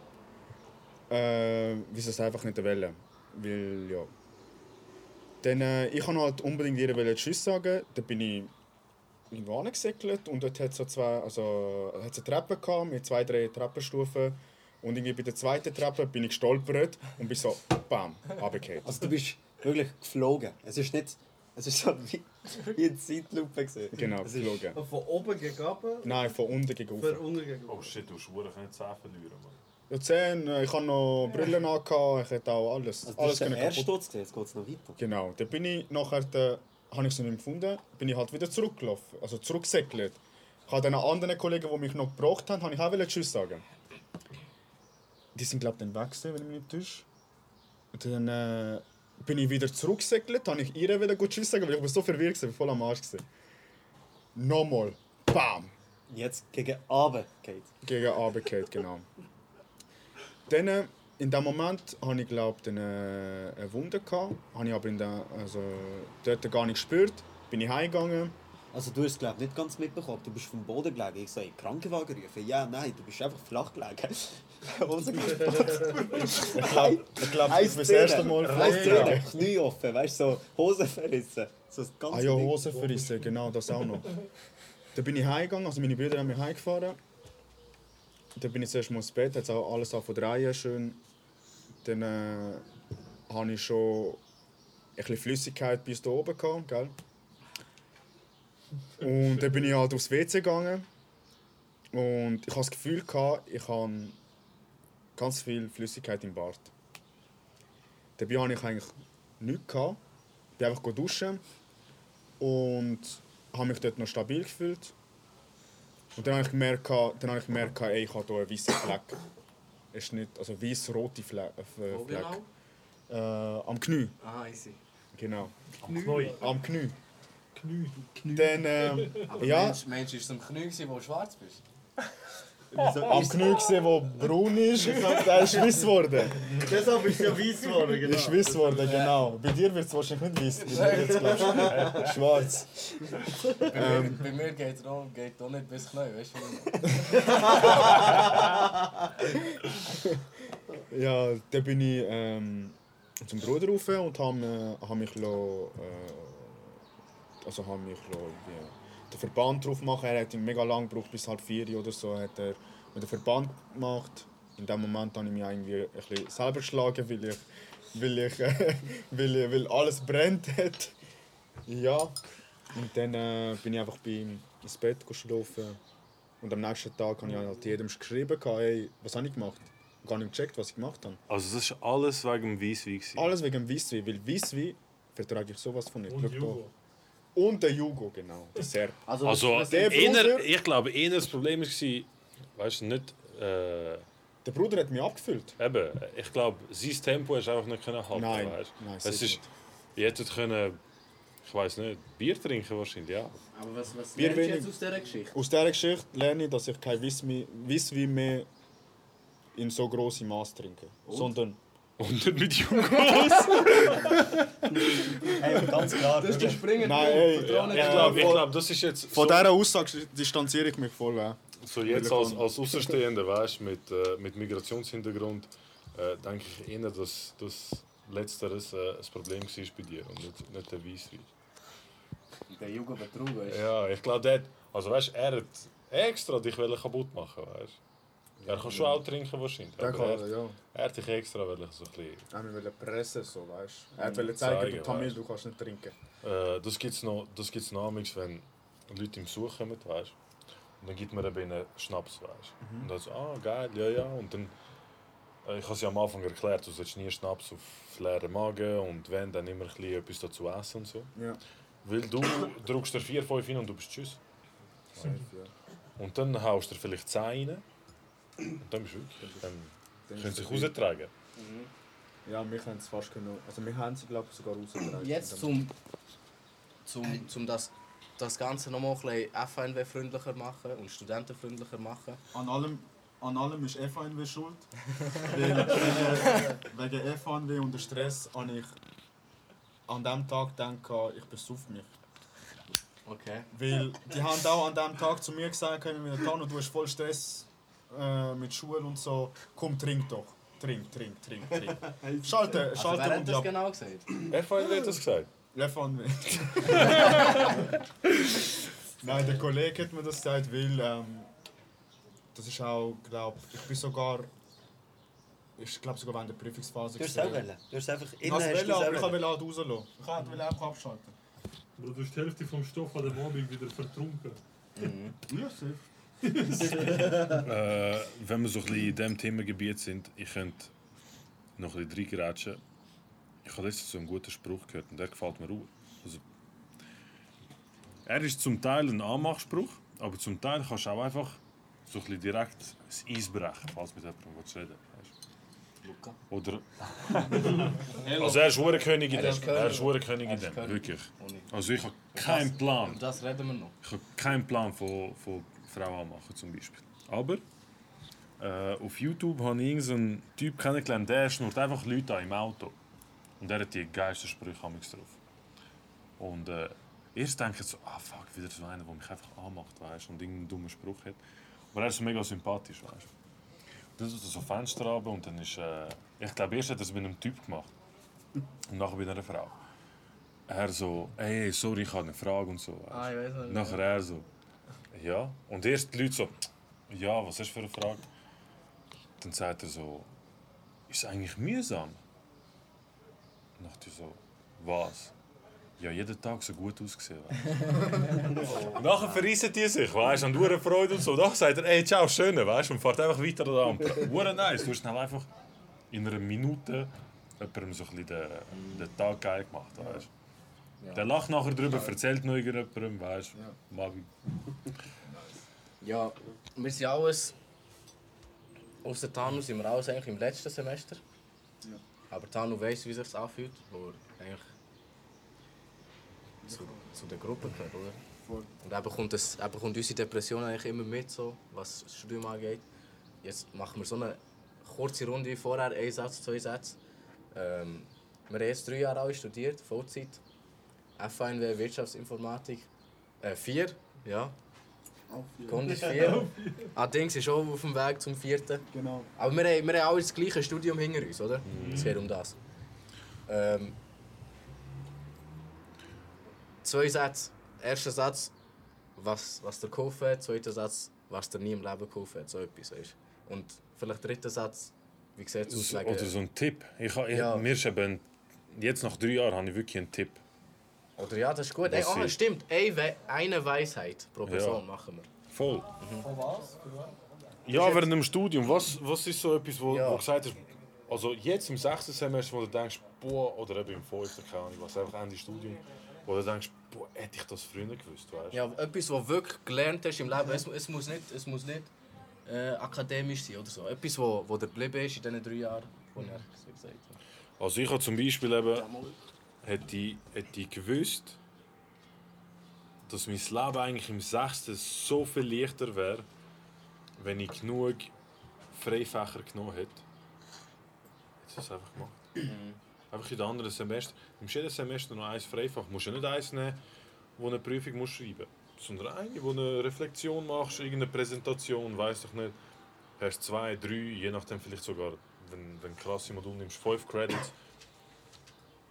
Äh, wie sie es einfach nicht wollen. Weil, ja. Dann, äh, ich wollte halt unbedingt ihr Tschüss sagen. Dann bin ich irgendwo angesegelt und dort hat es so zwei, also, hat's eine Treppe gehabt, mit zwei, drei Treppenstufen. Und irgendwie bei der zweiten Treppe bin ich gestolpert und bin so, bam, runtergefallen. Also du bist wirklich geflogen. Es ist nicht... Es ist so wie, wie eine Zeitlupe. Gewesen. Genau, Es ist- geflogen. Von oben gegen oben, Nein, von unten gegen von oben. unten gegen Oh shit, du schwuren können 10 verlieren, Mann. Ja, Zähne, ich hatte noch Brillen angehabt, ich hatte auch alles. Also das alles ist der erste. Sturz, jetzt geht es noch weiter. Genau, dann bin ich nachher, da, habe ich sie nicht mehr gefunden, bin ich halt wieder zurückgelaufen, also zurückgesäckelt. Ich habe den anderen Kollegen, die mich noch gebraucht haben, habe ich auch Tschüss sagen. Die sind glaube ich dann weg gewesen, wenn ich mich nicht täusche. Und dann äh, bin ich wieder zurückgesäckelt, habe ich ihr wieder gut Tschüss sagen, weil ich war so verwirrt, war, voll am Arsch. Gewesen. Nochmal, bam, Jetzt gegen Abend geht. gegen Abend genau. *laughs* Dann, äh, in dem Moment hatte ich glaube ich, eine, eine Wunde. Gehabt, habe ich aber in der, also, dort gar nicht gespürt. Bin ich heimgegangen. Also du hast es glaub, nicht ganz mitbekommen. Du bist vom Boden gelegen. Ich sage, Krankenwagen rufen. Ja, nein, du bist einfach flach gelegen. Hose Ich glaube, ich glaub, das ist das erste Mal Eins vorher. Zähne, Knie offen, weißt du, so Hose verrissen. So das ganze Ah ja. Hose verrissen, genau, das auch noch. Dann bin ich heimgegangen, also meine Brüder haben mich heimgefahren. Dann bin ich zuerst mal ins Bett, hat auch alles von drehen schön. Dann äh, habe ich schon ein bisschen Flüssigkeit bis da oben gehabt, gell? Und dann bin ich halt aufs WC gegangen. Und ich hatte das Gefühl, gehabt, ich habe ganz viel Flüssigkeit im Bart. Dabei hatte ich eigentlich nichts. Gehabt. Ich bin einfach duschen und habe mich dort noch stabil gefühlt. Und dann habe ich gemerkt, dann habe ich gemerkt ey, ich habe hier einen weißen Fleck. Es ist nicht, also weiß-rote Fleck. Äh, Wo Fleck. genau? Äh, am Knie, Ah, easy. genau. Neu. Am Knie. Dann, ähm, Aber ja, Mensch, Mensch, ist es am Knie, wo du schwarz bist? Am Knie gesehen, wo braun ist, der ist weiß geworden. Deshalb ist ja weiß geworden, Der ist weiß geworden, genau. Bei dir wird es wahrscheinlich nicht weiß, bei dir wird's, glaubst du, schwarz. Bei, Ähm. mir, bei mir geht es auch, geht auch nicht bis Knie, weißt du? Ja, dann bin ich ähm, zum Bruder rauf und habe äh, hab mich, lo, äh, also hab mich lo, wie, den Verband drauf gemacht. Er hat ihn mega lang gebraucht, bis halb vier oder so hat er mit dem Verband gemacht. In dem Moment habe ich mich irgendwie ein bisschen selber geschlagen, weil ich, weil ich, *laughs* weil, ich- weil alles brennt hat. Ja, und dann äh, bin ich einfach bei ihm ins Bett geschlafen. Und am nächsten Tag habe ich halt jedem geschrieben, hey, was habe ich gemacht? Gar nicht gecheckt, was ich gemacht habe. Also das ist alles wegen dem Weisswein. Alles wegen dem Weisswein, weil Weisswein vertrage ich sowas von nicht. Und. Jugo. Und der Jugo, genau, der Serb. Also, Also, der einer, ich glaube, eher das Problem war, weißt du, nicht. Äh, Der Bruder hat mich abgefüllt. eben, ich glaube, sein Tempo hast du einfach nicht können halten. Nein, weißt? nein, Es ist, ihr hättet können, ich weiß nicht, Bier trinken wahrscheinlich, ja. aber was, was Wir lernst du jetzt aus dieser Geschichte? Aus dieser Geschichte lerne ich, dass ich kein Weisswein Weisswein mehr in so großem Maß trinke. Sondern Und nicht mit Jugos. Hey, ganz klar. Das ist der springende Nein, ey, ich glaube, ich glaub, das ist jetzt von so, dieser Aussage distanziere ich mich voll. Ja. so jetzt als, als Außenstehender, weißt, mit, äh, mit Migrationshintergrund, äh, denke ich eher, dass das Letzteres äh, das Problem war bei dir und nicht, nicht der Weisswein. Der Jugendbetrug, weißt du? Ja, ich glaube, also weißt, er hat extra dich kaputt machen, weißt. Er kann schon auch trinken wahrscheinlich. Aber kann, er, ja. er hat dich extra wollen so ein bisschen. Er wollte pressen, so, weißt du. Er wollte zeigen, Zeigen, du Tamil, weißt. du kannst nicht trinken. Äh, das gibt es noch, das gibt's noch wenn Leute im Besuch kommen, weißt Und dann gibt man eben ihnen Schnaps, weißt Und dann so, ah, geil, ja, ja. Und dann, äh, ich habe es ja am Anfang erklärt, du sollst nie Schnaps auf leeren Magen und wenn, dann immer ein bisschen etwas dazu essen und so. Ja. Weil du drückst dir 4, 5 hin und du bist tschüss. Safe, ja. Und dann haust du vielleicht 10 rein. Und dann bist du wirklich. Dann Dann können ist sie es sich raustragen. Ja, wir haben es fast genug. Also wir haben sie, glaube ich, sogar rausgetragen. Jetzt zum, zum, zum das, das Ganze noch mal ein bisschen FNW-freundlicher machen und studentenfreundlicher machen. An allem, an allem ist FNW schuld. *laughs* Weil wegen, wegen FNW und dem Stress habe ich an dem Tag gedacht, ich besuff mich. Okay. Weil die haben auch an dem Tag zu mir gesagt, können wir Tano, du hast voll Stress äh, mit Schule und so. Komm, trink doch. Trink, trink, trink, trink. *laughs* Schalte, Also schalte wer hat das genau gesagt? FVN hat das gesagt. FNW. *laughs* Nein, der Kollege hat mir das gesagt, weil ähm, das ist auch, glaube ich, bin sogar, ich glaube sogar während der Prüfungsphase. Du hast es auch wollen. Du hast es einfach Ich innen hast es, du aber auch ich wollte halt rauslassen. Ich wollte einfach abschalten. Bro, du hast die Hälfte vom Stoff an dem Abend wieder vertrunken. Ja, safe. Äh, wenn wir so ein bisschen in diesem Themengebiet sind, ich könnte noch ein bisschen reingrätschen. Ich habe letztens so einen guten Spruch gehört und der gefällt mir auch. Also, er ist zum Teil ein Anmachspruch, aber zum Teil kannst du auch einfach so ein bisschen direkt das Eis brechen, falls du mit jemandem willst reden Luca. Oder. *laughs* Also, er ist hure König in dem. Er ist hure König in dem, wirklich. Also, ich habe keinen Plan. Das reden wir noch. Ich habe keinen Plan von, von Frauen anmachen zum Beispiel. Aber äh, auf YouTube habe ich irgendeinen Typ kennengelernt, der schnurrt einfach Leute an im Auto. Und er hat die geilsten Sprüche amigs drauf. Und äh, erst denke ich so, ah fuck, wieder so einer, der mich einfach anmacht, weißt, und irgendeinen dummen Spruch hat. Aber er ist so mega sympathisch, weißt. Dann tut er so Fenster runter und dann ist, äh, ich glaube erst hat er es mit einem Typ gemacht. Und nachher mit einer Frau. Er so, ey, sorry, ich habe eine Frage und so. Weißt. Ah, ich weiß nicht. Nachher er so, ja. Und erst die Leute so, ja, was du für eine Frage? Dann sagt er so, ist es eigentlich mühsam? Und dachte ich so, was? Ja, jeden Tag so gut ausgesehen. *laughs* Nachher verreissen die sich, weißt du, und hure Freude und so. Nachher sagt er, ey, ciao, schöne, weißt du, und fährt einfach weiter an der Ampel. *laughs* Nice, du hast schnell einfach in einer Minute jemandem so ein bisschen den, den Tag geil gemacht, weißt du. Der lacht nachher drüber, erzählt noch irgendjemandem, weißt du. Mag ich. Ja, wir sind alles. Außer Tanu sind wir alles eigentlich im letzten Semester. Aber Tanu weiss, wie sich anfühlt, wo er eigentlich zu, zu der Gruppe gehört, oder? Voll. Und er bekommt, das, er bekommt unsere Depression eigentlich immer mit, so, was das Studium angeht. Jetzt machen wir so eine kurze Runde wie vorher, ein Satz, zwei Sätze. Ähm, wir haben jetzt drei Jahre alle studiert, Vollzeit. FNW Wirtschaftsinformatik. Äh, vier, ja. Ist vier. Ah, *laughs* Dings ist auch auf dem Weg zum vierten. Genau. Aber wir haben, wir haben alle das gleiche Studium hinter uns, oder? Es geht um das. Ähm, zwei Sätze. Erster Satz, was, was der gekauft hat. Zweiter Satz, was der nie im Leben gekauft hat. So etwas, weißt. Und vielleicht dritter Satz, wie sieht es aus? Oder so ein Tipp. Ich, ich, Ja. Mir ist eben, jetzt nach drei Jahren habe ich wirklich einen Tipp. Oder ja, das ist gut. Ey, sie- stimmt. Eine, We- eine Weisheit pro Person machen wir. Voll. Von was? Ja, während dem Studium, was, was ist so etwas, wo, Ja. wo du gesagt hast, also jetzt im sechsten Semester, wo du denkst, boah, oder eben im fünften, keine Ahnung, was, einfach Ende Studium, wo du denkst, boah, hätte ich das früher gewusst, weißt du? Ja, etwas, was du wirklich gelernt hast im Leben. Es, es muss nicht, es muss nicht äh, akademisch sein oder so. Etwas, wo, wo dir geblieben ist in diesen drei Jahren, wo er so gesagt hat. Also ich habe zum Beispiel eben, hätte ich, hätte ich gewusst, dass mein Leben eigentlich im sechsten so viel leichter wäre, wenn ich genug Freifächer genommen hätte. Hätte ich das einfach gemacht. Einfach in den anderen Semester. Im jeden Semester noch ein Freifach. Du musst ja nicht eins nehmen, wo eine Prüfung musst schreiben musst, sondern eine, wo eine Reflexion machst, irgendeine Präsentation, weiß ich nicht. Hast zwei, drei, je nachdem vielleicht sogar, wenn, wenn du klasse Modul nimmst, fünf Credits.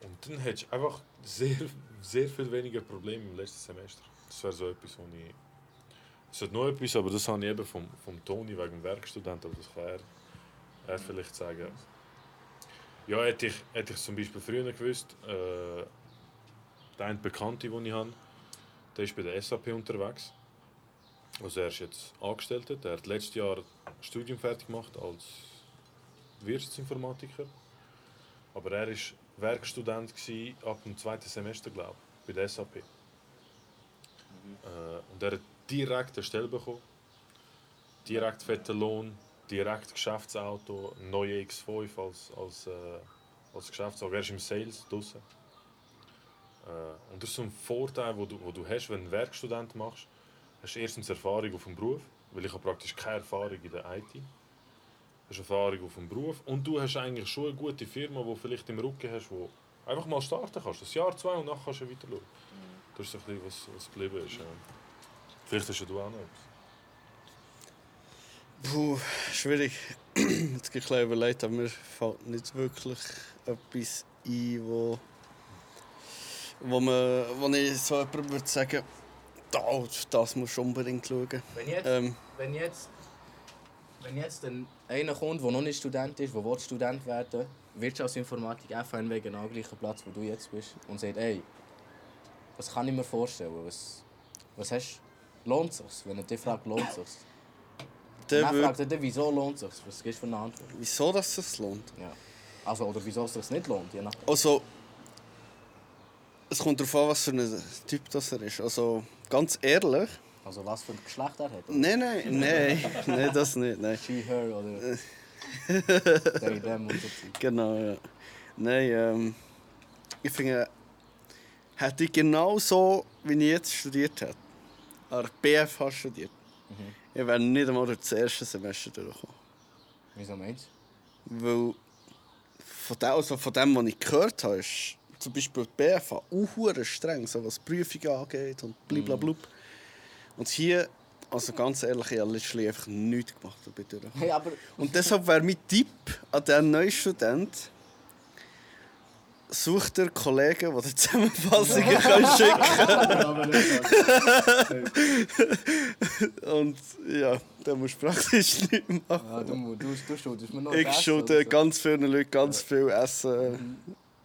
Und dann hättest du einfach sehr, sehr viel weniger Probleme im letzten Semester. Das wäre so etwas, wo ich... Es hat noch etwas, aber das habe ich eben vom, vom Toni wegen dem Werkstudent, aber das kann er, er vielleicht sagen. Ja, hätte ich, hätte ich zum Beispiel früher gewusst, äh, der eine Bekannte, den ich habe, der ist bei der SAP unterwegs. Also er ist jetzt Angestellter, der hat letztes Jahr Studium fertig gemacht als Wirtschaftsinformatiker. Aber er war Werkstudent gewesen, ab dem zweiten Semester, glaube ich, bei der SAP. Äh, und er hat direkt eine Stelle bekommen. Direkt fetten Lohn, direkt Geschäftsauto, neue X5 als, als, äh, als Geschäftsauto. Er ist im Sales draussen. Äh, und das ist so ein Vorteil, den du, wo du hast, wenn du einen Werkstudent machst. Hast du erstens Erfahrung auf dem Beruf, weil ich habe praktisch keine Erfahrung in der IT. Hast Erfahrung auf dem Beruf und du hast eigentlich schon eine gute Firma, die vielleicht im Rücken hast, wo einfach mal starten kannst. Ein Jahr, zwei und nachher kannst du weiter schauen. Das ist so ein bisschen, was, was geblieben ist. Ja. Vielleicht hast ja du auch noch etwas. Puh, schwierig. *clears throat* Jetzt habe ich ein überlegt, aber mir fällt nicht wirklich etwas ein, wo, wo, man, wo ich so jemandem würde sagen, da, das musst du unbedingt schauen. Wenn jetzt, Ähm, wenn jetzt, wenn jetzt ein, einer kommt, der noch nicht Student ist, der will Student werden Wirtschaftsinformatik, FNW, genau gleichen Platz, wo du jetzt bist, und sagt, ey, was kann ich mir vorstellen? Was, was hast Lohnt es sich? Wenn er dich fragt, lohnt es sich? der Dann fragt er dich, wieso lohnt es sich? Was gibst du für eine Antwort? wieso dass es sich lohnt? Ja. Also, oder wieso es sich nicht lohnt, je nach... Also, es kommt darauf an, was für ein Typ das er ist. Also, ganz ehrlich, Also was für ein Geschlecht er hat. nein, nein, nein, nein, das nicht, nein. She, her oder... *laughs* they, them und. Genau, ja. Nein, ähm, ich finde, hätte ich genau so, wie ich jetzt studiert hätte, an der BFH studiert, ich wäre nicht einmal durch das erste Semester durchgekommen. Wieso meinst Weil von dem, also von dem, was ich gehört habe, ist zum Beispiel die BFH auch streng, so was Prüfungen angeht und blablabla. Und hier, also ganz ehrlich, ich habe letztlich einfach nichts gemacht. du? Hey, aber... Und deshalb wäre mein Tipp an diesen neuen Student, sucht ihr Kollegen, die dir Zusammenfassungen *laughs* können schicken Und ja, dann musst du praktisch nichts machen. Ja, du, du, du schuldest mir noch Ich Essen schulde so. ganz vielen Leuten ganz viel Essen.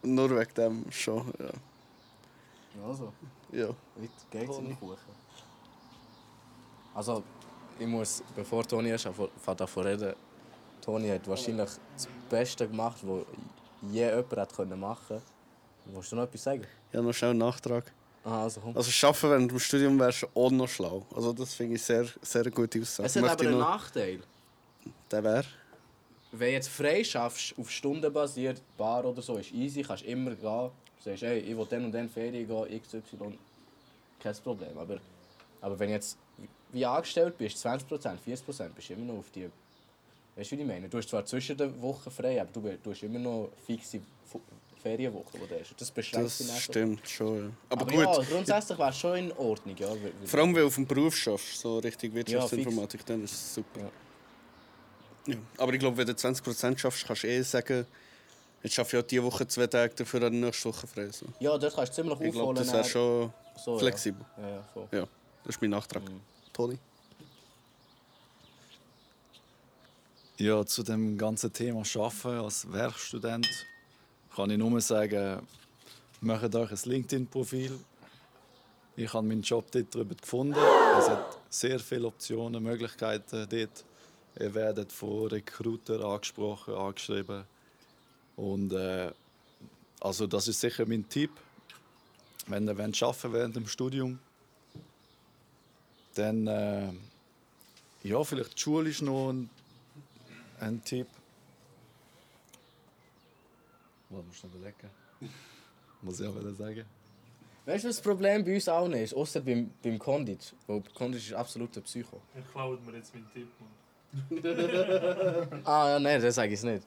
Nur wegen dem schon. Ja. Also, ja. wie geht's in den Kuchen? Also, ich muss, bevor Toni erst davon reden, Toni hat wahrscheinlich das Beste gemacht, was je jemand hat können machen konnte. Willst du noch etwas sagen? Ich habe noch schnell einen Nachtrag. Ah, also komm. Also arbeiten während dem Studium wärst du auch noch schlau. Also das finde ich sehr, sehr gute Aussage. es hat Möchte aber einen noch- Nachteil. Der wäre? Wenn du jetzt frei schaffst, auf Stunden basiert, Bar oder so, ist easy, kannst immer gehen. Du sagst, ey, ich will dann und dann Ferien gehen, XY, kein Problem. Aber, aber wenn jetzt wie angestellt bist, 20%, 40%, bist du immer noch auf die... Weißt du, wie ich meine? Du hast zwar zwischen den Wochen frei, aber du, du hast immer noch fixe Ferienwochen, die du hast. Das beschränkt dich einfach. stimmt schon. Ja. Aber, Aber, gut, ja, grundsätzlich wäre es schon in Ordnung. Ja, weil- weil- vor allem wenn du auf dem Beruf schaffst, so richtig Wirtschaftsinformatik, dann ist es super. Ja. Ja. Aber ich glaube, wenn du 20% schaffst, kannst du eh sagen, jetzt schaffe ich auch diese Woche zwei Tage, dafür dann nächste Woche frei. So. ja, dort kannst du ziemlich Ich glaube, aufholen. das wäre schon So, ja. flexibel. Ja, ja, voll. Ja, das ist mein Nachtrag. Mhm. Toni? Ja, zu dem ganzen Thema Arbeiten als Werkstudent kann ich nur sagen, macht euch ein LinkedIn-Profil. Ich habe meinen Job dort drüber gefunden. Es hat sehr viele Optionen, Möglichkeiten dort. Ihr werdet von Recruiter angesprochen, angeschrieben. Und äh, also das ist sicher mein Tipp. Wenn ihr wollt arbeiten während dem Studium, dann äh, ja, vielleicht die Schule ist noch ein ein Tipp. Was musst du noch überlegen? Muss ich auch wieder sagen. Weißt du, was das Problem bei uns auch nicht ist? Außer beim, beim Kondit. Weil Kondit ist absolut ein Psycho. Ich klaue mir jetzt meinen Tipp, Mann. *laughs* Ah, ja, nein, das sage ich nicht.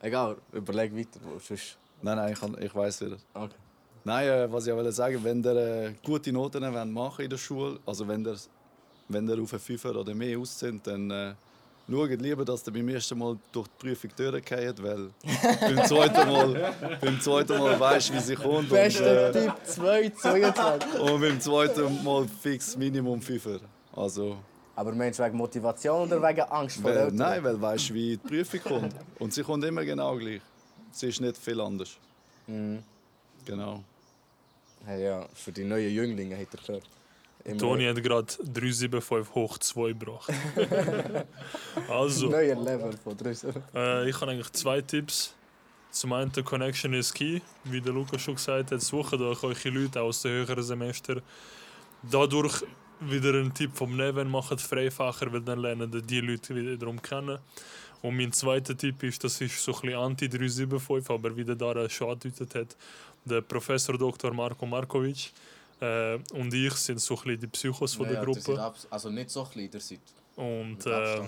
Egal, überleg weiter. wo- Sonst... Nein, nein, ich, kann, ich weiß wieder. Okay. Nein, äh, was ich auch wollte sagen, wenn ihr äh, gute Noten wollt machen in der Schule, also wenn ihr, wenn ihr auf einen Fünfer oder mehr aus sind, dann äh, schaut lieber, dass ihr beim ersten Mal durch die Prüfung durchgeht, weil *laughs* beim zweiten Mal, beim zweiten Mal weißt du, wie sie kommt. Und, Bester äh, Tipp 2, 22. und beim zweiten Mal fix Minimum 5 Also, Aber meinst du wegen Motivation oder wegen Angst vor weil, Eltern? nein, weil weißt du, wie die Prüfung kommt. Und sie kommt immer genau gleich. Sie ist nicht viel anders. Mhm. Genau. Hey, ja, für die neuen Jünglinge hat er gehört. Immer Toni hat gerade 375 hoch 2 gebracht. *laughs* also, Neue Level von drei. äh, ich habe eigentlich zwei Tipps. Zum einen, der Connection is key, wie der Lukas schon gesagt hat. Sucht euch eure Leute aus den höheren Semester. Dadurch wieder ein Tipp vom Neven, macht Freifacher, weil dann lernen die die Leute wiederum kennen. Und mein zweiter Tipp ist, das ist so ein bisschen Anti-375, aber wie der Dara schon angedeutet hat, der Professor Dr. Marko Markovic äh, und ich sind so ein bisschen die Psychos von der Gruppe. also nicht so klein, ihr seid Und äh,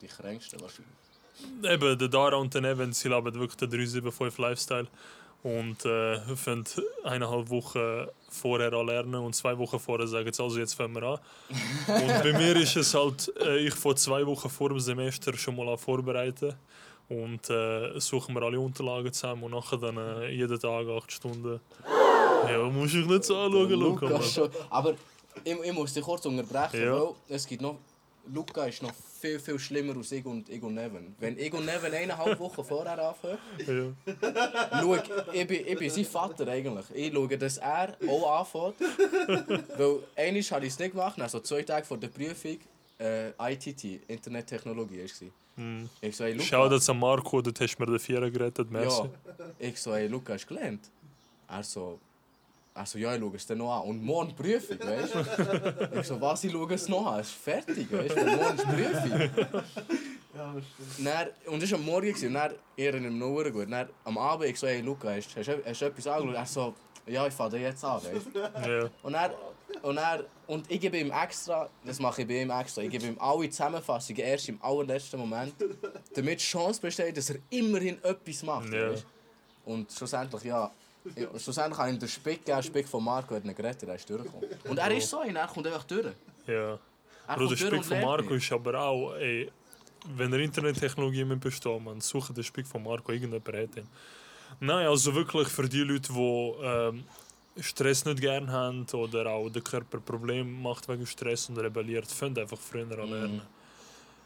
die kränksten wahrscheinlich. eben, der Dara und der Neven, sie leben wirklich den 375 Lifestyle. Und äh, fangen eineinhalb Wochen vorher an lernen und zwei Wochen vorher sagen also jetzt fangen wir an. und bei mir ist es halt, äh, ich von zwei Wochen vor dem Semester schon mal an vorbereiten. Und äh, suchen wir alle Unterlagen zusammen und nachher dann äh, jeden Tag acht Stunden. Ja, muss ich nicht so anschauen, Luca. Schon. Aber ich, ich muss dich kurz unterbrechen, Ja. weil es gibt noch. Luca ist noch viel, viel schlimmer als ich und, ich und Neven. Wenn ich und Neven eineinhalb Wochen vorher anfangen, Ja. schau, ich bin, ich bin sein Vater eigentlich. Ich schaue, dass er auch anfängt. *laughs* weil einmal habe ich es nicht gemacht, also zwei Tage vor der Prüfung, äh, ITT, Internettechnologie, war. Mhm. Ich so, hey, Luca. Schau das an Marco, dort hast du mir den Vierer gerettet, merci. Ja. Ich so, hey, Luca, hast du gelernt? Er so, er so, ja, ich schaue es dir noch an. Und morgen Prüfung, weißt du? Ich so, was, ich schaue es noch an? Es ist fertig, weißt du? Morgen ist Prüfung. Dann, und das war am Morgen, gewesen, und dann, ich erinnere mich noch gut. Dann, am Abend, ich so, hey, Luca, hast, hast, hast du etwas angeschaut? Er so, ja, ich fange jetzt an, weißt du? *laughs* Ja. Und, er, und, er, und ich gebe ihm extra, das mache ich bei ihm extra, ich gebe ihm alle Zusammenfassungen erst im allerletzten Moment, damit die Chance besteht, dass er immerhin etwas macht. Ja. Und schlussendlich, ja, ja, schlussendlich habe ich ihm den Spick gegeben, Spick von Marco hat ihn gerettet, er ist durchgekommen. Und er ist so einer, er kommt einfach durch. ja. Bro, der Spick von Marco ist aber auch, ey, wenn er Internettechnologie mit besteht, man sucht den Spick von Marco irgendjemand hat ihn. Nein, also wirklich für die Leute, die ähm, Stress nicht gerne haben oder auch der Körper Probleme macht wegen Stress und rebelliert, fängt einfach früher an lernen.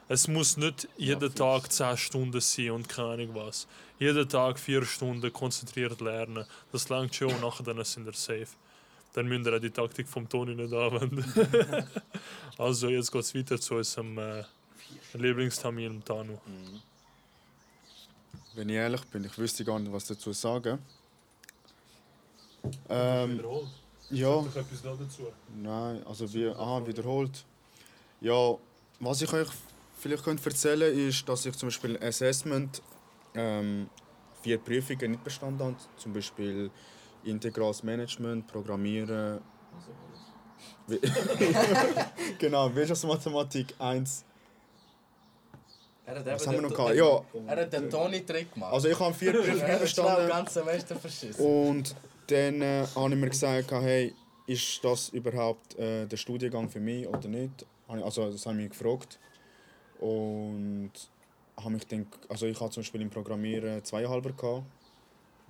Es muss nicht jeden Tag 10 Stunden sein und keine Ahnung was. Jeden Tag 4 Stunden konzentriert lernen. Das langt schon und nachher dann sind wir safe. Dann müsst ihr auch die Taktik vom Toni nicht anwenden. *laughs* also jetzt geht es weiter zu unserem äh, Lieblingstermin Tanu. Wenn ich ehrlich bin, ich wüsste gar nicht, was dazu sagen. Ähm, ja, etwas dazu? nein, also wie, aha, wiederholt. Ja, was ich euch vielleicht könnte erzählen ist, dass ich zum Beispiel Assessment ähm, vier Prüfungen nicht bestanden habe. Zum Beispiel integrales Management, Programmieren. *laughs* Genau, Wirtschaftsmathematik 1. Er hat Was haben wir noch gehabt? Ja, Er hat den Tony-Trick gemacht. also ich habe vier *laughs* Prüfungen er bestanden. das ganze Semester verschissen. Und dann äh, habe ich mir gesagt, hey, ist das überhaupt äh, der Studiengang für mich oder nicht? Also das habe ich mich gefragt. Und habe mich dann, also ich hatte zum Beispiel im Programmieren zweieinhalber gehabt.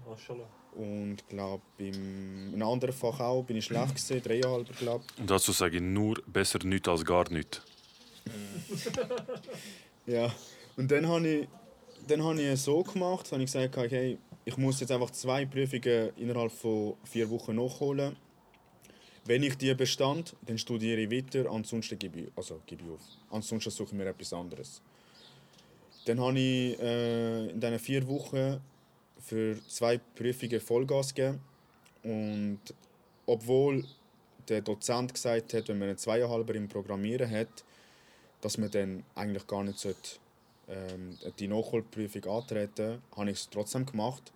Maschallah. Und glaube im in einem anderen Fach auch bin ich schlecht gesehen, dreieinhalber glaube Und dazu sage ich nur besser nichts als gar nichts. *laughs* Ja. Und dann habe ich, dann habe ich es so gemacht, habe ich gesagt, hey, ich muss jetzt einfach zwei Prüfungen innerhalb von vier Wochen nachholen. Wenn ich die bestand, dann studiere ich weiter, ansonsten gebe ich, also gebe ich auf. Ansonsten suche ich mir etwas anderes. Dann habe ich äh, in diesen vier Wochen für zwei Prüfungen Vollgas gegeben. Und obwohl der Dozent gesagt hat, wenn man einen Zweieinhalber im Programmieren hat, dass man dann eigentlich gar nicht sollte, ähm, die Nachholprüfung antreten habe ich es trotzdem gemacht.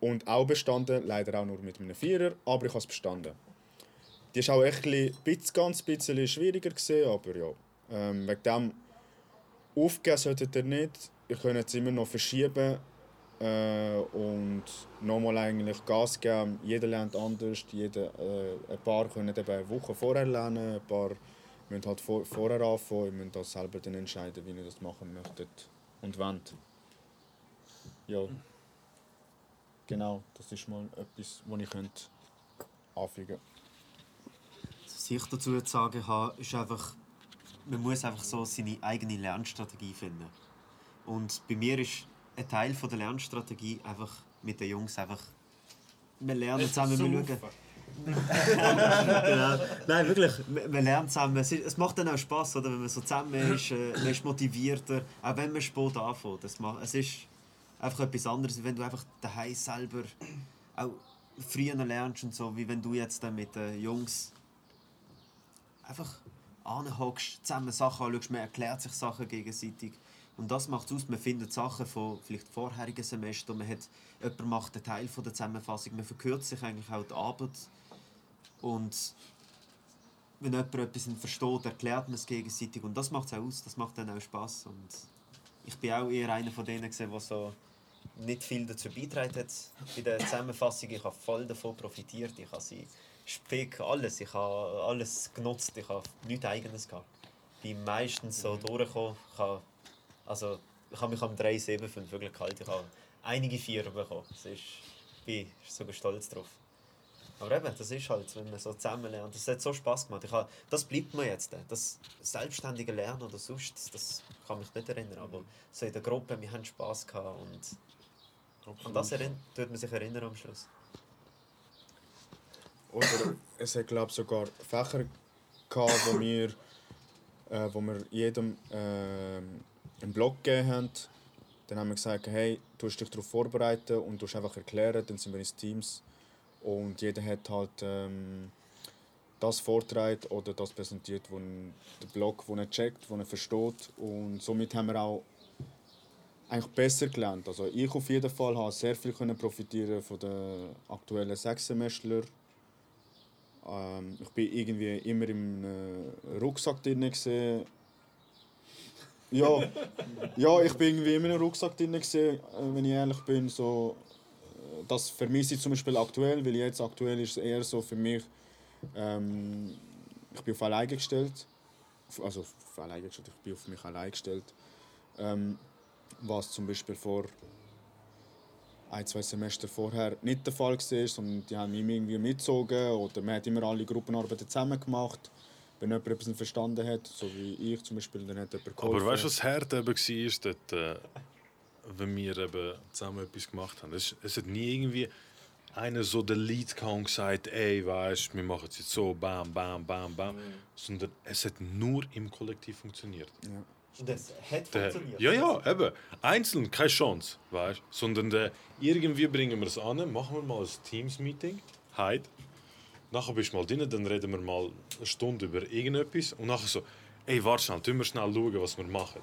Und auch bestanden, leider auch nur mit einem Vierer, aber ich habe es bestanden. Die war auch echt ein bisschen, ganz bisschen schwieriger, gewesen, aber ja. Ähm, wegen dem aufgeben solltet ihr nicht. Ihr könnt es immer noch verschieben äh, und nochmal eigentlich Gas geben. Jeder lernt anders. Jeder, äh, ein paar können eben eine Woche vorher lernen, ein paar müssen halt vor, vorher anfangen, wir müssen das selber dann entscheiden, wie ihr das machen möchtet und wollen. Ja. Genau, das ist mal etwas, was ich könnte anfügen könnte. Was ich dazu zu sagen habe, ist einfach, man muss einfach so seine eigene Lernstrategie finden. Und bei mir ist ein Teil von der Lernstrategie einfach mit den Jungs einfach, wir lernen zusammen, wir schauen. *laughs* genau. Nein, wirklich, man lernt zusammen. Es, es macht dann auch Spass, oder, wenn man so zusammen ist, äh, man ist motivierter, auch wenn man spät anfängt. Das macht, es ist einfach etwas anderes, als wenn du einfach daheim selber auch früher lernst und so, wie wenn du jetzt dann mit den Jungs einfach anhockst, zusammen Sachen anschaust, man erklärt sich Sachen gegenseitig. Und das macht es aus, man findet Sachen von vielleicht vorherigen Semestern, man hat, jemand macht einen Teil von der Zusammenfassung, man verkürzt sich eigentlich auch die Arbeit. Und wenn jemand etwas versteht, erklärt man es gegenseitig. Und das macht es auch aus, das macht dann auch Spass. Und ich bin auch eher einer von denen, der so nicht viel dazu beitragen hat bei der Zusammenfassung. Ich habe voll davon profitiert. Ich habe sie Spick, alles. Ich habe alles genutzt. Ich habe nichts Eigenes gehabt. Ich bin meistens so durchgekommen. Ich habe, also, ich habe mich am 375 wirklich gehalten. Ich habe einige Vierer bekommen. Das ist, ich bin sogar stolz drauf. Aber eben, das ist halt, wenn man so zusammen lernt. Das hat so Spass gemacht. Ich habe, das bleibt mir jetzt. Das selbstständige Lernen oder sonst, das, das kann mich nicht erinnern. Aber so in der Gruppe, wir haben Spass gehabt und an das erinn- tut man sich erinnern am Schluss. Oder es hat glaube sogar Fächer gehabt, wo wir, äh, wo wir jedem ähm, einen Blog gegeben haben. Dann haben wir gesagt, hey, du dich darauf vorbereiten und du einfach erklären, dann sind wir ins Teams. Und jeder hat halt ähm, das vorträgt oder das präsentiert, wo der Blog, wo er checkt, wo er versteht. Und somit haben wir auch eigentlich besser gelernt. Also ich auf jeden Fall habe sehr viel können profitieren von den aktuellen Sechssemestler. Ähm, ich bin irgendwie immer im äh, Rucksack drin gesehen. Ja, *laughs* ja, ich bin irgendwie immer im Rucksack drin gesehen, äh, wenn ich ehrlich bin. So, äh, das vermisse ich zum Beispiel aktuell, weil jetzt aktuell ist es eher so für mich, ähm, ich bin auf alleine gestellt. Also auf alleine gestellt, ich bin auf mich allein gestellt. Ähm, was zum Beispiel vor ein, zwei Semester vorher nicht der Fall war, sondern die haben mich irgendwie mitgezogen oder man hat immer alle Gruppenarbeiten zusammen gemacht. Wenn jemand etwas nicht verstanden hat, so wie ich zum Beispiel, dann hat jemand geholfen. Aber weißt du, was hart eben war, dort, äh, wenn wir eben zusammen etwas gemacht haben? Es, es hat nie irgendwie einer so den Lead gehabt und gesagt, ey, weißt du, wir machen es jetzt so, bam, bam, bam, bam. Sondern es hat nur im Kollektiv funktioniert. Und das hat Der, funktioniert. ja, ja, eben. Einzeln keine Chance, weißt? Sondern der, irgendwie bringen wir es an, machen wir mal ein Teams-Meeting, heute. Nachher bist du mal drin, dann reden wir mal eine Stunde über irgendetwas. Und nachher so, ey, warte schnell, tun wir schnell schauen, was wir machen.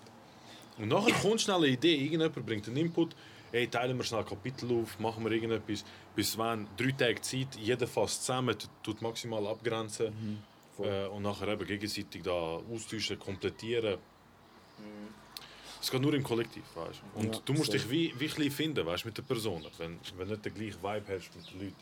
Und nachher kommt schnell eine Idee, irgendjemand bringt einen Input, ey, teilen wir schnell Kapitel auf, machen wir irgendetwas. Bis wann, drei Tage Zeit, jeder fasst zusammen, tut maximal abgrenzen. äh, und nachher eben gegenseitig da austauschen, komplettieren. Es geht nur im Kollektiv, weißt du? Und Ja, du musst safe. dich wie, wie ein finden, weißt du, mit der Person. Wenn, wenn du nicht den gleichen Vibe hast mit den Leuten,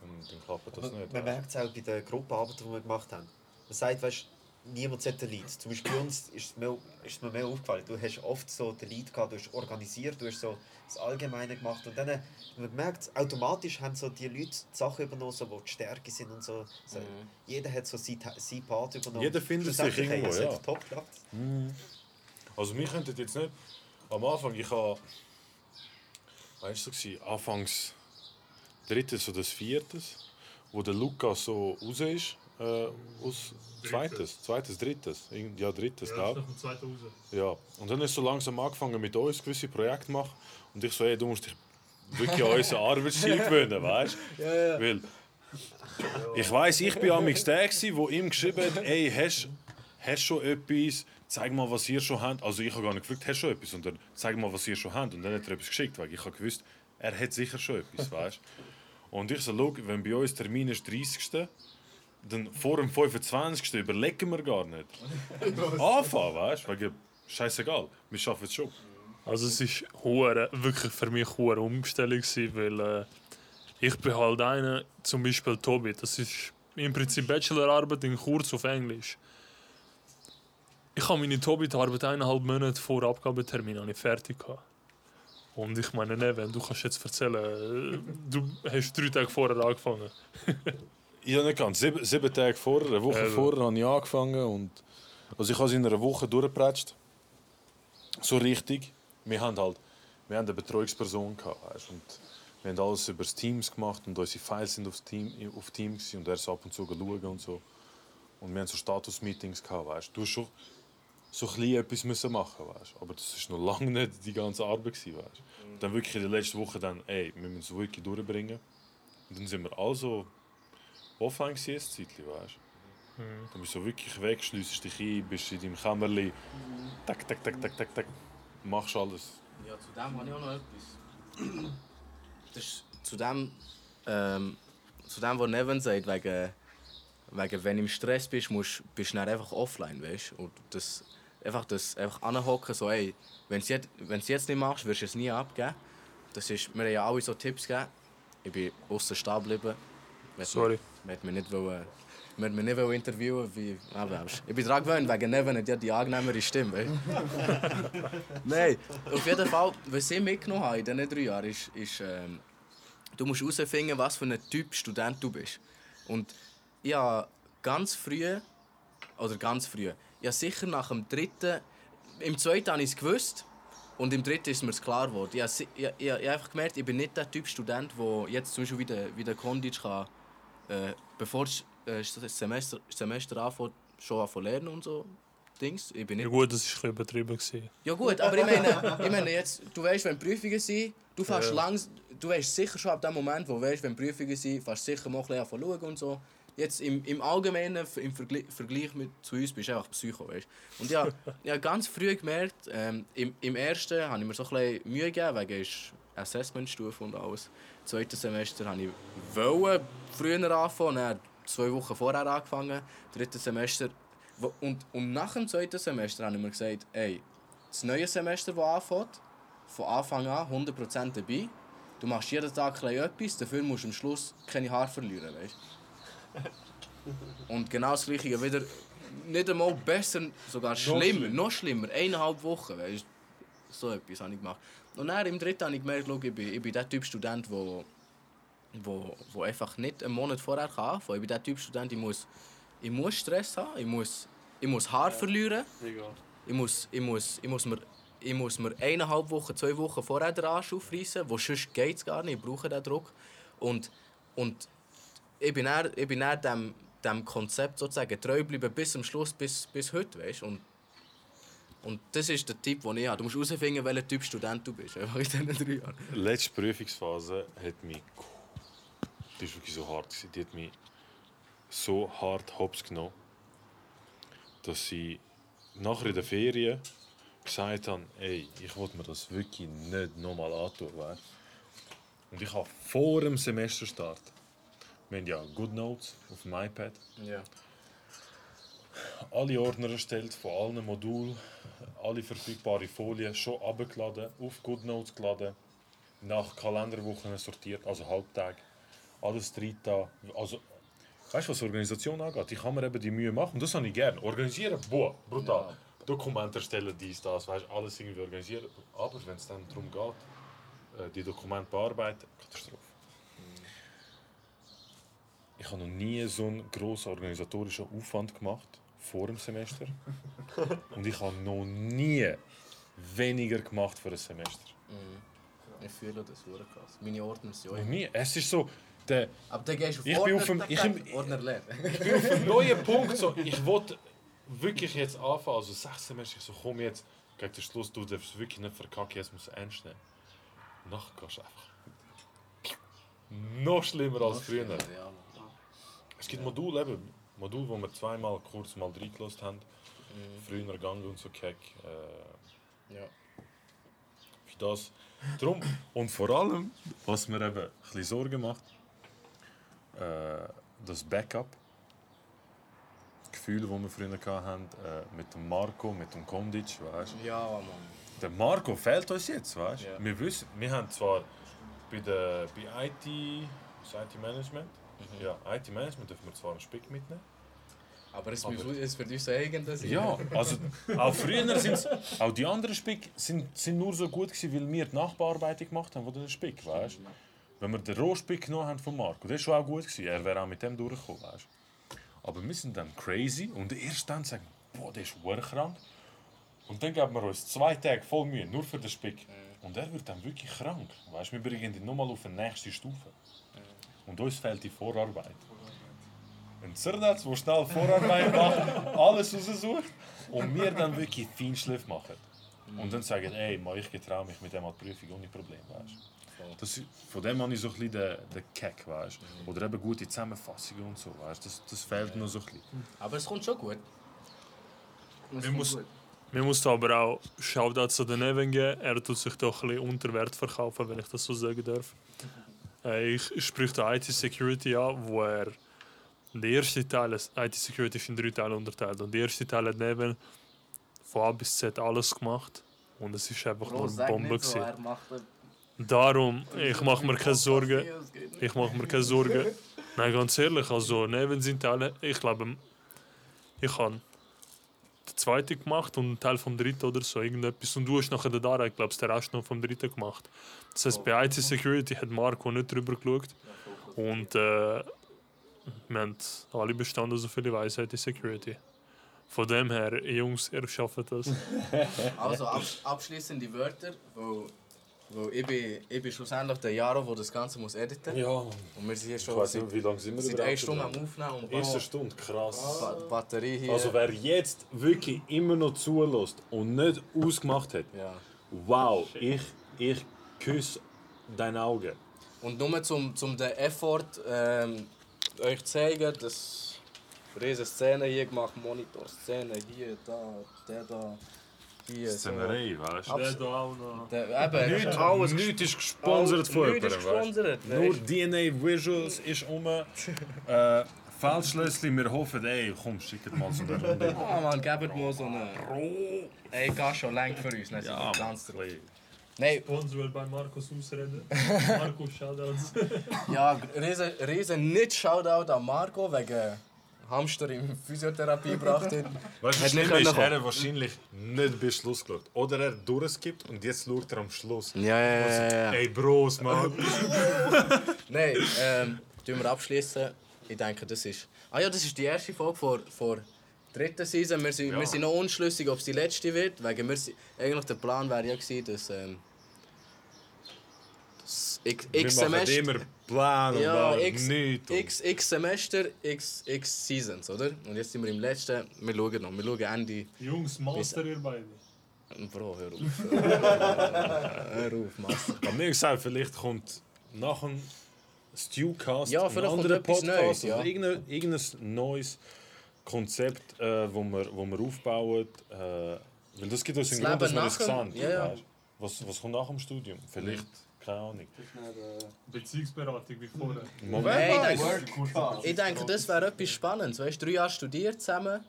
dann, dann klappt das Aber nicht. Man merkt es auch bei den Gruppenarbeiten, die wir gemacht haben. Man sagt, weißt, niemand hat den Lead. Zum Beispiel bei uns ist es, mir, ist es mir mehr aufgefallen. Du hast oft so den Lead gehabt, du hast organisiert, du hast so das Allgemeine gemacht. Und dann, man merkt, automatisch haben so die Leute die Sachen übernommen, so, die die Stärke sind und so. so Jeder hat so seinen seinen Part übernommen. Jeder findet sich hey, irgendwo, es ja. hat top. Also wir könnten jetzt nicht... Am Anfang, ich habe... Weißt du, so anfangs drittes oder das viertes, wo der Luca so raus ist, äh, aus zweites, zweites, drittes, ja drittes, glaube ich. Ja, und dann ist so langsam angefangen mit uns gewisse Projekte machen. Und ich so, hey, du musst dich wirklich an unseren Arbeitsstil *laughs* gewöhnen, weißt? Du? Weil ich weiß, ich bin am der, wo ihm geschrieben hat, ey, hast hast schon etwas, zeig mal, was ihr schon habt. Also ich habe gar nicht gefragt, hast du schon etwas, sondern zeig mal, was ihr schon habt. Und dann hat er etwas geschickt, weil ich habe gewusst, er hat sicher schon etwas, *laughs* weißt du? Und ich so, schau, wenn bei uns Termin ist 30. Dann vor dem 25. überlegen wir gar nicht. *laughs* Anfangen, weißt du? Scheißegal, wir schaffen es schon. Also es ist hure, wirklich für mich eine Umstellung gewesen, weil äh, ich bin halt einer, zum Beispiel Tobi, das ist im Prinzip Bachelorarbeit in Kurs auf Englisch. Ich habe meine Hobbit-Arbeit eineinhalb Monate vor Abgabetermin habe ich fertig gehabt. Und ich meine, Neven, du kannst jetzt erzählen, äh, du hast drei Tage vorher angefangen. *laughs* Ja, nicht ganz. Sieben, sieben Tage vorher, eine Woche Also. vorher habe ich angefangen. Und, also ich habe es in einer Woche durchgepratscht. So richtig. Wir haben halt wir haben eine Betreuungsperson gehabt. Weißt, und wir haben alles über das Teams gemacht und unsere Files sind aufs Team, auf Teams und er ist ab und zu schauen und so. Und wir haben so Status-Meetings gehabt. Weißt. Du hast schon so ein etwas müssen machen weißt. Aber das ist noch lange nicht die ganze Arbeit. Gewesen, weißt. Und dann wirklich in der letzten Woche dann, ey, wir müssen es wirklich durchbringen. Und dann sind wir also offline gewesen, ein Zeitchen, weißt du. Dann bist du so wirklich weg, schliessest dich ein, bist in deinem Kämmerli, tak, tak, tak, tak, tak, tak, machst alles. Ja, zu dem habe ich auch noch etwas. Das ist zu dem, ähm, zu dem, was Neven sagt, wegen, wegen wenn du im Stress bist, musst, bist du dann einfach offline, weißt du? Und das, einfach das einfach anhocken, so, ey, wenn du es jetzt, wenn's jetzt nicht machst, wirst du es nie abgeben. Das ist, wir haben ja alle so Tipps gegeben. Ich bin außen stehen geblieben. Hätten- Sorry. Wir hätten mich nicht wollen, wir mich nicht interviewen wie... Aber, ich bin daran gewöhnt, wegen Neven hat ja die angenehmere Stimme? *laughs* Nein, auf jeden Fall, was ich mitgenommen habe in diesen drei Jahren, ist, ist ähm, du musst herausfinden, was für ein Typ Student du bist. Und ich habe ganz früh, oder ganz früh, ja sicher nach dem dritten, im zweiten habe ich es gewusst und im dritten ist mir es klar geworden. Ich ich, ich, ich habe einfach gemerkt, ich bin nicht der Typ Student, der jetzt zum Beispiel wie der, wie der Kondic kann, äh, bevor das äh, Semester, Semester anfängt, schon anfangen lernen und so. Dings. Ich bin nicht Ja gut, das war ein übertrieben. Gewesen. ja gut, aber ich meine, ich meine jetzt, du weißt, wenn Prüfungen sind, du fährst Ja. langs, du weißt sicher schon ab dem Moment, wo du weißt, wenn Prüfungen sind, fährst sicher mal ein bisschen schauen und so. Jetzt im, im Allgemeinen, im Vergleich, Vergleich mit zu uns, bist du einfach Psycho, weißt Und ja, ich habe *laughs* ganz früh gemerkt, ähm, im, im ersten habe ich mir so ein bisschen Mühe gegeben, wegen Assessmentstufe und alles. Im zweiten Semester habe ich wollen früher anfangen, dann zwei Wochen vorher angefangen. Drittes Semester wo- und, und nach dem zweiten Semester habe ich mir gesagt, ey, das neue Semester, das anfängt, von Anfang an 100% dabei. Du machst jeden Tag etwas, dafür musst du am Schluss keine Haare verlieren, weißt Und genau das Gleiche wieder, nicht einmal besser, sogar schlimmer, noch schlimmer, eineinhalb Wochen, weißt So etwas habe ich gemacht. Und dann im dritten habe ich gemerkt, schau, ich bin, ich bin der Typ Student, der wo, wo einfach nicht einen Monat vorher kann anfangen. Ich bin der Typ Student, ich muss, ich muss Stress haben, ich muss, ich muss Haar verlieren. Ich muss, ich, muss, ich, muss mir, ich muss mir eineinhalb Wochen, zwei Wochen vorher den Arsch aufreißen, wo sonst geht es gar nicht, ich brauche diesen Druck. Und, und ich bin dann, ich bin dann dem, dem Konzept sozusagen treu geblieben bis zum Schluss, bis, bis heute, weißt? Und, und das ist der Tipp, den ich habe. Du musst herausfinden, welcher Typ Student du bist, *laughs* einfach in diesen drei Jahren. Die letzte Prüfungsphase hat mich. Die war wirklich so hart. Die hat mich so hart hops genommen, dass ich nachher in der Ferien gesagt habe, ey, ich wollte mir das wirklich nicht nochmal antun. Weißt? Und ich habe vor dem Semesterstart, wir haben ja Good Notes auf dem iPad, Ja. alle Ordner erstellt von allen Modulen, alle verfügbare Folien schon abgeladen, auf GoodNotes geladen, nach Kalenderwochen sortiert, also Halbtag, alles drin da. Also, weißt du, was Organisation angeht? Ich kann mir eben die Mühe machen und das habe ich gerne. Organisieren, boah, brutal. Dokumente erstellen, dies, das, weißt, alles irgendwie organisieren. Aber wenn es dann darum geht, äh, die Dokumente bearbeiten, Katastrophe. Ich habe noch nie so einen grossen organisatorischen Aufwand gemacht vor dem Semester. Und ich habe noch nie weniger gemacht für ein Semester. Ich fühle das wirklich krass. Meine Ordner sind immer. nie. Es ist so, der, Aber dann gehst du auf Ich bin Ordner, auf dem- ich bin- Ordner leer. ich bin auf einem *laughs* neuen Punkt. So, ich wollte wirklich jetzt anfangen, also sechs Semester, ich so komm jetzt, gegen den Schluss, du darfst wirklich nicht verkacken, jetzt musst du ernst nehmen. Nachher gehst du einfach noch schlimmer als früher. Ja. Es gibt Module, eben, Module, wo wir zweimal kurz mal reingelassen haben. Früher gegangen und so keck. Äh, Ja. für das. Drum. Und vor allem, was mir eben ein bisschen Sorgen macht, äh, das Backup. Gefühl, das wir früher hatten, äh, mit dem Marco, mit dem Kondic, weißt Ja, Mann. Der Marco fehlt uns jetzt, weißt Ja. Wir wissen, wir haben zwar bei, der, bei IT, was ist Management, ja, IT Management dürfen wir zwar einen Spick mitnehmen, Aber es, muss, es wird uns eigen sein. Ja, also auch früher sind *laughs* auch die anderen Spick sind, sind nur so gut gewesen, weil wir die Nachbearbeitung gemacht haben von den Spick, weißt? Wenn wir den Rohspick genommen haben von Marco, das war auch gut gewesen. Er wäre auch mit dem durchgekommen, weißt? Aber wir sind dann crazy und erst dann sagen, boah, der ist krank. Und dann geben wir uns zwei Tage voll Mühe, nur für den Spick. Und er wird dann wirklich krank. Weißt, wir bringen ihn nochmal auf eine nächste Stufe. Und uns fehlt die Vorarbeit. Ein Zerdatz, der schnell Vorarbeit macht, alles raussucht und wir dann wirklich Feinschliff machen. Und dann sagen, ey, mal, ich getraue mich mit dem an die Prüfung ohne Problem, weißt das, Von dem habe ich so ein bisschen den, den Keck, weißt Oder eben gute Zusammenfassungen und so, weißt Das, das fehlt noch so ein bisschen. Aber es kommt schon gut. Wir muss-. Wir aber auch Shoutout zu den Neven geben. Er tut sich doch ein bisschen unter Wert verkaufen, wenn ich das so sagen darf. Äh, ich sprich da IT Security an, wo er der erste Teil, ist- IT Security ist in drei Teile unterteilt. Und der erste Teil hat Neven von A bis Z alles gemacht. Und es ist einfach Bro, nur sag Bombe. so. Darum, ich mache mir keine Sorgen. Ich mache mir keine Sorgen. Nein, ganz ehrlich, also neben sind Teile, ich glaube, ich habe den zweiten gemacht und einen Teil vom dritten oder so, irgendetwas. Und du hast nachher den Dara, ich glaube, den Rest noch vom dritten gemacht. Das heißt, bei IT Security hat Marco nicht drüber geschaut. Und äh, wir haben alle bestanden, so viele weiß IT Security. Von dem her, Jungs, ihr schafft das. *laughs* Also abs abschließende Wörter, wo, wo ich, bin, ich bin schlussendlich der Jaro, der das Ganze muss editen Ja, Und wir sind hier ich schon weiß seit, nicht, wie lange sind wir seit einer Stunde am Aufnehmen und Erste Stunde, krass. Ba Batterie hier. Also wer jetzt wirklich immer noch zulässt und nicht ausgemacht hat, ja. wow, ich, ich küsse deine Augen. Und nur zum, zum den Effort ähm, euch zeigen, dass riesige Szene hier gemacht, Monitor-Szene hier, da, der da, hier. so. Szenerie, weißt du? Abs- da auch noch. Nichts, alles nichts ist gesponsert von Nichts ist jemandem, gesponsert. Nur DNA Visuals ist um. Äh, Feldschlössli, wir hoffen, ey, komm, schickt mal so eine Runde. Ah man, gebt mal so eine... Ey, geht schon lang für uns, sind Ja, ganz. Nein, Sponsor bei Markus ausreden. *laughs* Markus, Shoutouts. ja, riesen, riesen nicht Shoutout an Marco wegen Hamster in Physiotherapie gebracht hat. *laughs* Weißt du, können ist, er wahrscheinlich nicht bis Schluss geschaut. Oder er durchskippt und jetzt schaut er am Schluss. Ja, ja, ja, ja. Ey, Bros, Mann. *laughs* Nein, ähm, tun wir abschließen. Ich denke, das ist. Ah ja, das ist die erste Folge vor, vor dritten Season. Wir sind, Ja. wir sind noch unschlüssig, ob es die letzte wird. Wegen wir, eigentlich der Plan wäre ja gewesen, dass. Ähm, x, Wir x machen Semester. immer Plan und Ja, x, nichts. x, x Semester, x, x Seasons, oder? Und jetzt sind wir im letzten. Wir schauen noch. Wir schauen Ende. Jungs, Master ihr beide. Bro, hör auf. *laughs* hör auf, Master. Ich habe mir gesagt, vielleicht kommt nach dem Stewcast Ja, ein vielleicht kommt anderer Podcast Neues, ja. oder irgendein, irgendein neues Konzept, äh, wo, wir, wo wir aufbauen. Äh, weil das gibt uns einen Das Grund, dass wir das nach dem- sehen. ja, ja. Was, was kommt nach dem Studium? Vielleicht, keine Ahnung. Beziehungsberatung wie vorher. Nein, ich denke, ich denke, das wäre etwas Spannendes. Weißt du, drei Jahre studiert zusammen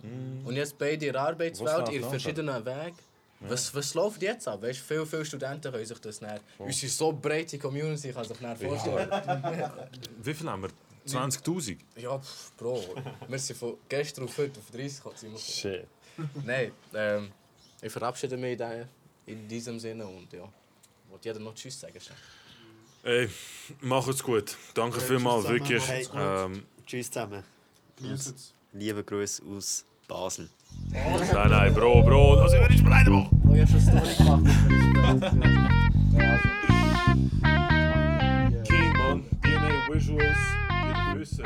und jetzt beide in der Arbeitswelt in verschiedenen Wegen. Was, was läuft jetzt ab? Weißt, du, viele, viele Studenten können sich das nicht. Unsere so breite Community kann sich nicht vorstellen. *laughs* Wie viel haben wir? 20.000? Ja, pff, Bro, wir sind von gestern auf heute auf 30 gekommen. Shit. Nein, ähm, ich verabschiede mich in, diesem- in diesem Sinne und ja, wollte jeder noch Tschüss sagen. schnell? Ey, macht's gut. Danke vielmals, wirklich. gut. Ähm, Tschüss zusammen. Liebe Grüße aus Basel. nein, nein, Bro, Bro. Das sind wir nicht bereit, Bro. Oh, ich habe schon eine Story gemacht. King, man. DNA Visuals. Wir wissen.